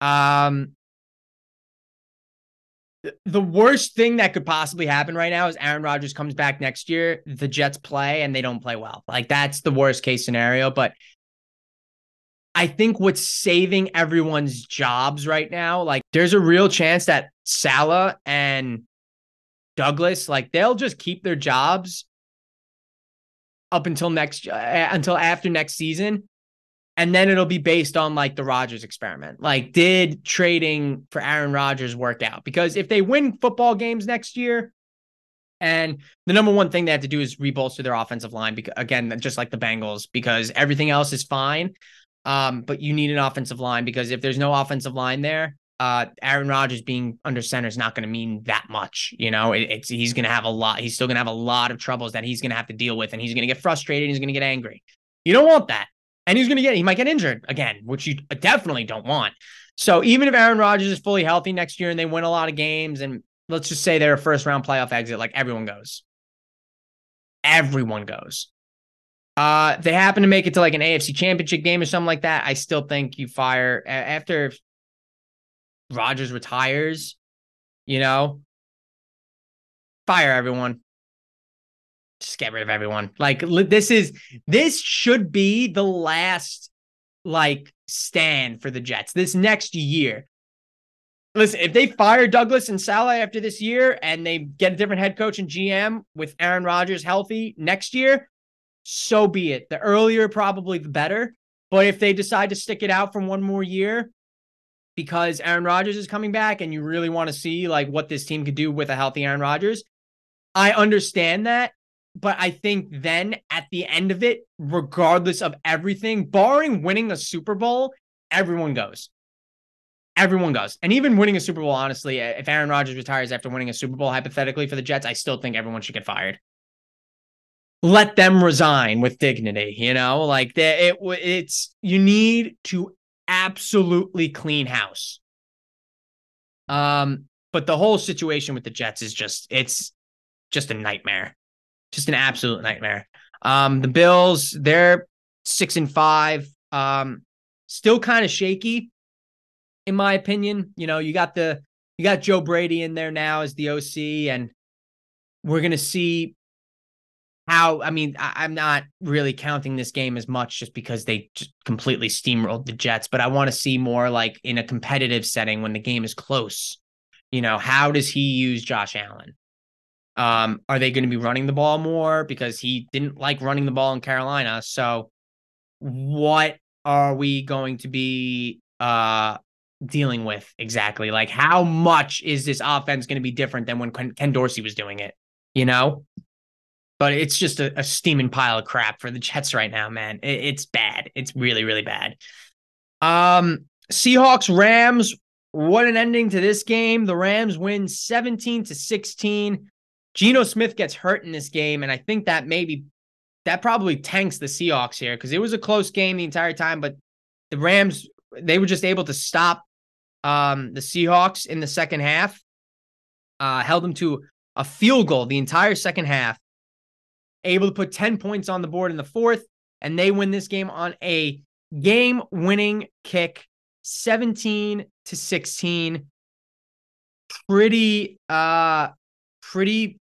Speaker 1: um, the worst thing that could possibly happen right now is Aaron Rodgers comes back next year, the Jets play and they don't play well. Like that's the worst case scenario. But I think what's saving everyone's jobs right now, like there's a real chance that Saleh and Douglas, like they'll just keep their jobs up until next uh, until after next season and then it'll be based on like the Rodgers experiment. Like, did trading for Aaron Rodgers work out? Because if they win football games next year, and the number one thing they have to do is rebolster their offensive line. Because again, just like the Bengals, because everything else is fine. Um, but you need an offensive line because if there's no offensive line there, uh, Aaron Rodgers being under center is not going to mean that much. You know, it, it's he's going to have a lot. He's still going to have a lot of troubles that he's going to have to deal with, and he's going to get frustrated. He's going to get angry. You don't want that, and he's going to get he might get injured again, which you definitely don't want. So even if Aaron Rodgers is fully healthy next year and they win a lot of games, and let's just say they're a first round playoff exit, like everyone goes, everyone goes. Uh, they happen to make it to like an AFC championship game or something like that. I still think you fire after Rodgers retires, you know, fire everyone. Just get rid of everyone. Like this is this should be the last like stand for the Jets this next year. Listen, if they fire Douglas and Saleh after this year and they get a different head coach and GM with Aaron Rodgers healthy next year, so be it. The earlier, probably the better. But if they decide to stick it out for one more year, because Aaron Rodgers is coming back and you really want to see like what this team could do with a healthy Aaron Rodgers. I understand that, but I think then at the end of it, regardless of everything, barring winning a Super Bowl, everyone goes. Everyone goes. And even winning a Super Bowl, honestly, if Aaron Rodgers retires after winning a Super Bowl, hypothetically for the Jets, I still think everyone should get fired. Let them resign with dignity, you know, like it, it's you need to absolutely clean house. Um, but the whole situation with the Jets is just it's just a nightmare. Just an absolute nightmare. Um, the Bills, they're six and five. Um, still kind of shaky, in my opinion. You know, you got the you got Joe Brady in there now as the OC, and we're gonna see how I mean, I, am not really counting this game as much just because they just completely steamrolled the Jets, but I want to see more like in a competitive setting when the game is close. You know, how does he use Josh Allen? Um, are they going to be running the ball more because he didn't like running the ball in Carolina? So, what are we going to be uh dealing with exactly? Like, how much is this offense going to be different than when Ken Dorsey was doing it? You know, but it's just a, a, steaming pile of crap for the Jets right now, man. It, it's bad. It's really, really bad. Um, Seahawks Rams. What an ending to this game. The Rams win 17 to 16. Geno Smith gets hurt in this game, and I think that maybe that probably tanks the Seahawks here because it was a close game the entire time, but the Rams they were just able to stop um, the Seahawks in the second half, uh, held them to a field goal the entire second half able to put 10 points on the board in the fourth, and they win this game on a game winning kick 17 to 16 pretty uh pretty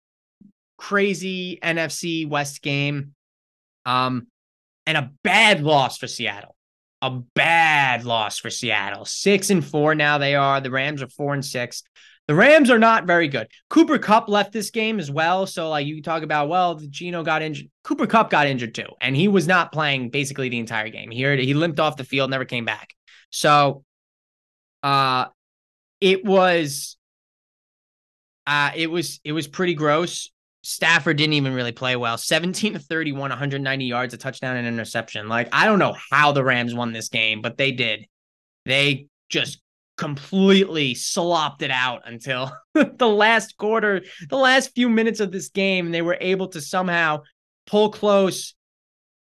Speaker 1: crazy NFC West game um and a bad loss for Seattle a bad loss for Seattle 6 and 4 now they are the Rams are 4 and 6 the Rams are not very good. Cooper Kupp left this game as well. So, like, you talk about, well, Geno got injured. Cooper Kupp got injured too. And he was not playing basically the entire game. He, he limped off the field, never came back. So, uh, it was, uh, it was, it was pretty gross. Stafford didn't even really play well. 17 to 31, 190 yards, a touchdown and interception. Like, I don't know how the Rams won this game, but they did. They just completely slopped it out until (laughs) the last quarter, the last few minutes of this game. They were able to somehow pull close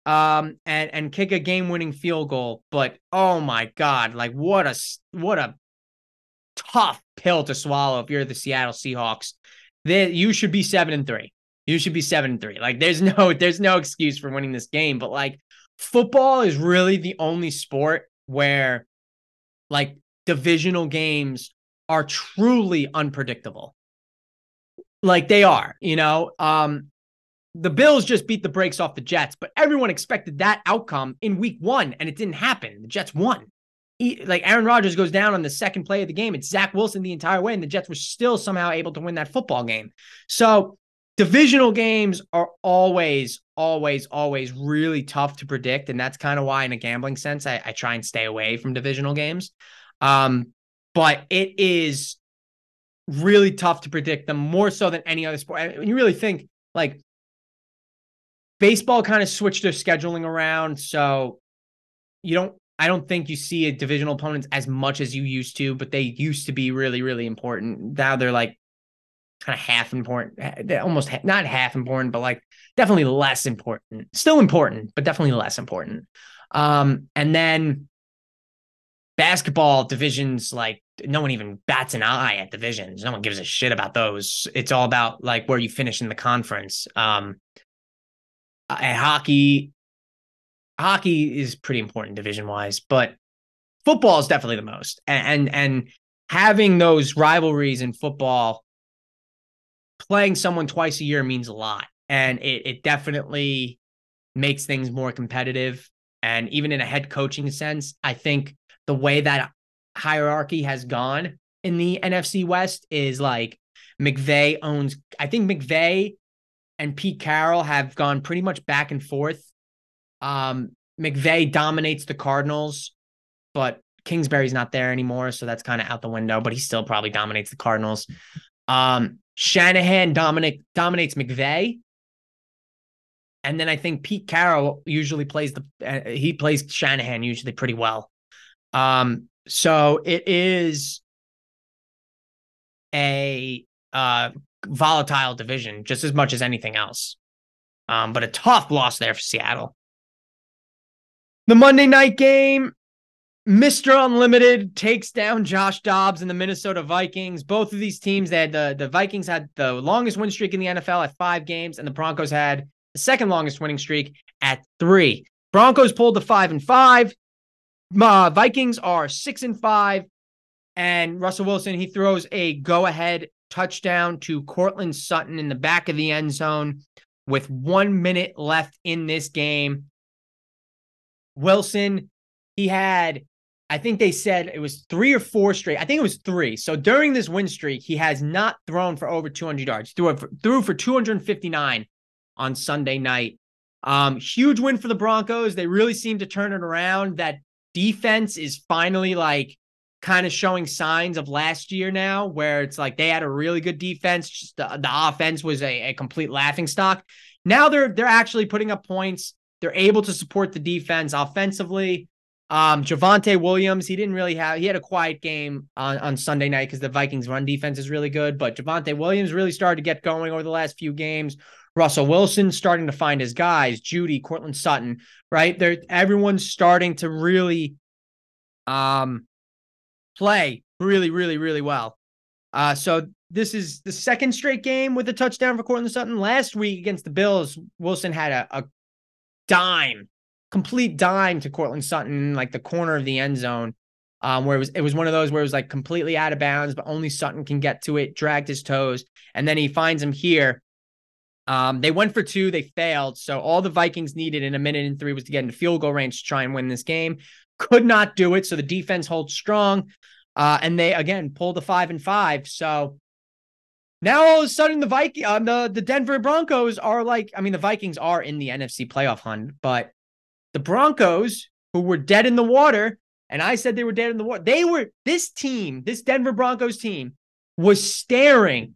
Speaker 1: um and and kick a game-winning field goal. But oh my god, like what a what a tough pill to swallow if you're the Seattle Seahawks. That you should be 7 and 3. You should be 7 and 3. Like there's (laughs) no there's no excuse for winning this game, but like football is really the only sport where like divisional games are truly unpredictable. Like they are, you know. Um, the Bills just beat the brakes off the Jets, but everyone expected that outcome in week one, and it didn't happen. The Jets won. Like Aaron Rodgers goes down on the second play of the game. It's Zach Wilson the entire way, and the Jets were still somehow able to win that football game. So divisional games are always, always, always really tough to predict. And that's kind of why, in a gambling sense, I, I try and stay away from divisional games. Um, but it is really tough to predict them more so than any other sport. When you really think like baseball kind of switched their scheduling around. So you don't I don't think you see a divisional opponents as much as you used to, but they used to be really, really important. Now they're like kind of half important, they're almost ha- not half important, but like definitely less important. Still important, but definitely less important. Um, and then basketball divisions, like no one even bats an eye at divisions. No one gives a shit about those. It's all about like where you finish in the conference. Um, and hockey, hockey is pretty important division wise, but football is definitely the most. And, and and having those rivalries in football, playing someone twice a year means a lot, and it it definitely makes things more competitive. And even in a head coaching sense, I think the way that hierarchy has gone in the NFC West is like McVay owns. I think McVay and Pete Carroll have gone pretty much back and forth. Um, McVay dominates the Cardinals, but Kingsbury's not there anymore, so that's kind of out the window. But he still probably dominates the Cardinals. Um, Shanahan dominate dominates McVay, and then I think Pete Carroll usually plays the uh, he plays Shanahan usually pretty well. Um, so it is a uh, volatile division just as much as anything else. Um, but a tough loss there for Seattle. The Monday night game, Mr. Unlimited takes down Josh Dobbs and the Minnesota Vikings. Both of these teams, they had the, the Vikings had the longest win streak in the NFL at five games, and the Broncos had the second longest winning streak at three. Broncos pulled the five and five. Uh, Vikings are six and five, and Russell Wilson he throws a go ahead touchdown to Courtland Sutton in the back of the end zone with one minute left in this game. Wilson, he had, I think they said it was three or four straight. I think it was three. So during this win streak, he has not thrown for over 200 yards. Threw for, threw for 259 on Sunday night. Um, huge win for the Broncos. They really seem to turn it around. That defense is finally like kind of showing signs of last year now, where it's like they had a really good defense. Just the, the offense was a, a complete laughing stock. Now they're they're actually putting up points. They're able to support the defense offensively. Um, Javonte Williams, he didn't really have he had a quiet game on, on Sunday night because the Vikings run defense is really good, but Javonte Williams really started to get going over the last few games. Russell Wilson starting to find his guys, Jeudy, Courtland Sutton, right? They're everyone's starting to really um play really, really, really well. Uh so this is the second straight game with a touchdown for Courtland Sutton. Last week against the Bills, Wilson had a, a dime, complete dime to Courtland Sutton, like the corner of the end zone. Um, where it was it was one of those where it was like completely out of bounds, but only Sutton can get to it, dragged his toes, and then he finds him here um, they went for two, they failed. So all the Vikings needed in a minute and three was to get into field goal range to try and win this game. Could not do it. So the defense holds strong. Uh, and they again pulled the five and five. So now all of a sudden the Viking um, the, the Denver Broncos are like, I mean, the Vikings are in the NFC playoff hunt, but the Broncos, who were dead in the water, and I said they were dead in the water, they were this team, this Denver Broncos team was staring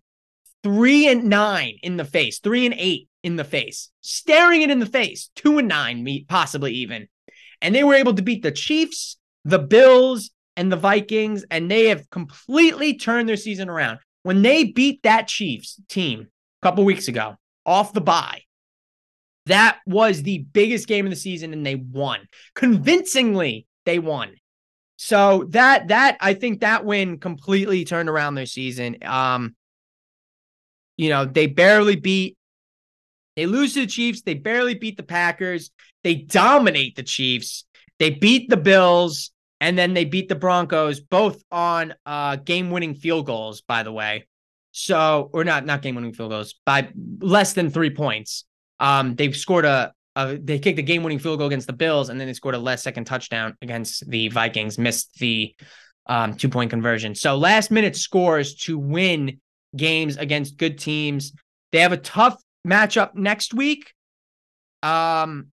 Speaker 1: three and nine in the face, three and eight in the face, staring it in the face, two and nine, meet possibly even. And they were able to beat the Chiefs, the Bills, and the Vikings, and they have completely turned their season around. When they beat that Chiefs team a couple weeks ago off the bye, that was the biggest game of the season, and they won convincingly. They won. So that that I think that win completely turned around their season. Um, you know, they barely beat, they lose to the Chiefs. They barely beat the Packers. They dominate the Chiefs. They beat the Bills and then they beat the Broncos both on uh game winning field goals, by the way. So, or not, not game winning field goals by less than three points. Um, they've scored a, a they kicked a game winning field goal against the Bills and then they scored a last second touchdown against the Vikings, missed the um, two point conversion. So, last minute scores to win games against good teams. They have a tough matchup next week. Um,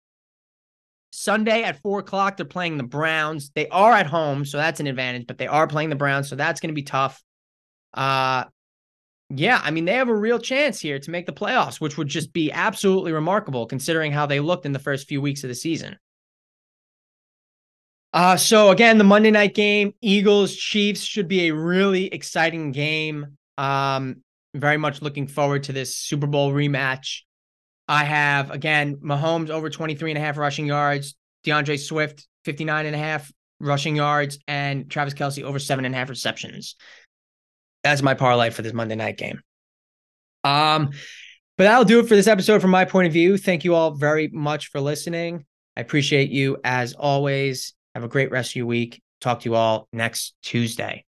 Speaker 1: Sunday at four o'clock, they're playing the Browns. They are at home, so that's an advantage, but they are playing the Browns, so that's going to be tough. Uh, yeah, I mean, they have a real chance here to make the playoffs, which would just be absolutely remarkable considering how they looked in the first few weeks of the season.
Speaker 2: Uh, so again, the Monday night game, Eagles Chiefs should be a really exciting game. Um, very much looking forward to this Super Bowl rematch. I have again Mahomes over 23 and a half rushing yards, D'Andre Swift 59 and a half rushing yards, and Travis Kelce over seven and a half receptions. That's my parlay for this Monday night game. Um, but that'll do it for this episode from my point of view. Thank you all very much for listening. I appreciate you as always. Have a great rest of your week. Talk to you all next Tuesday.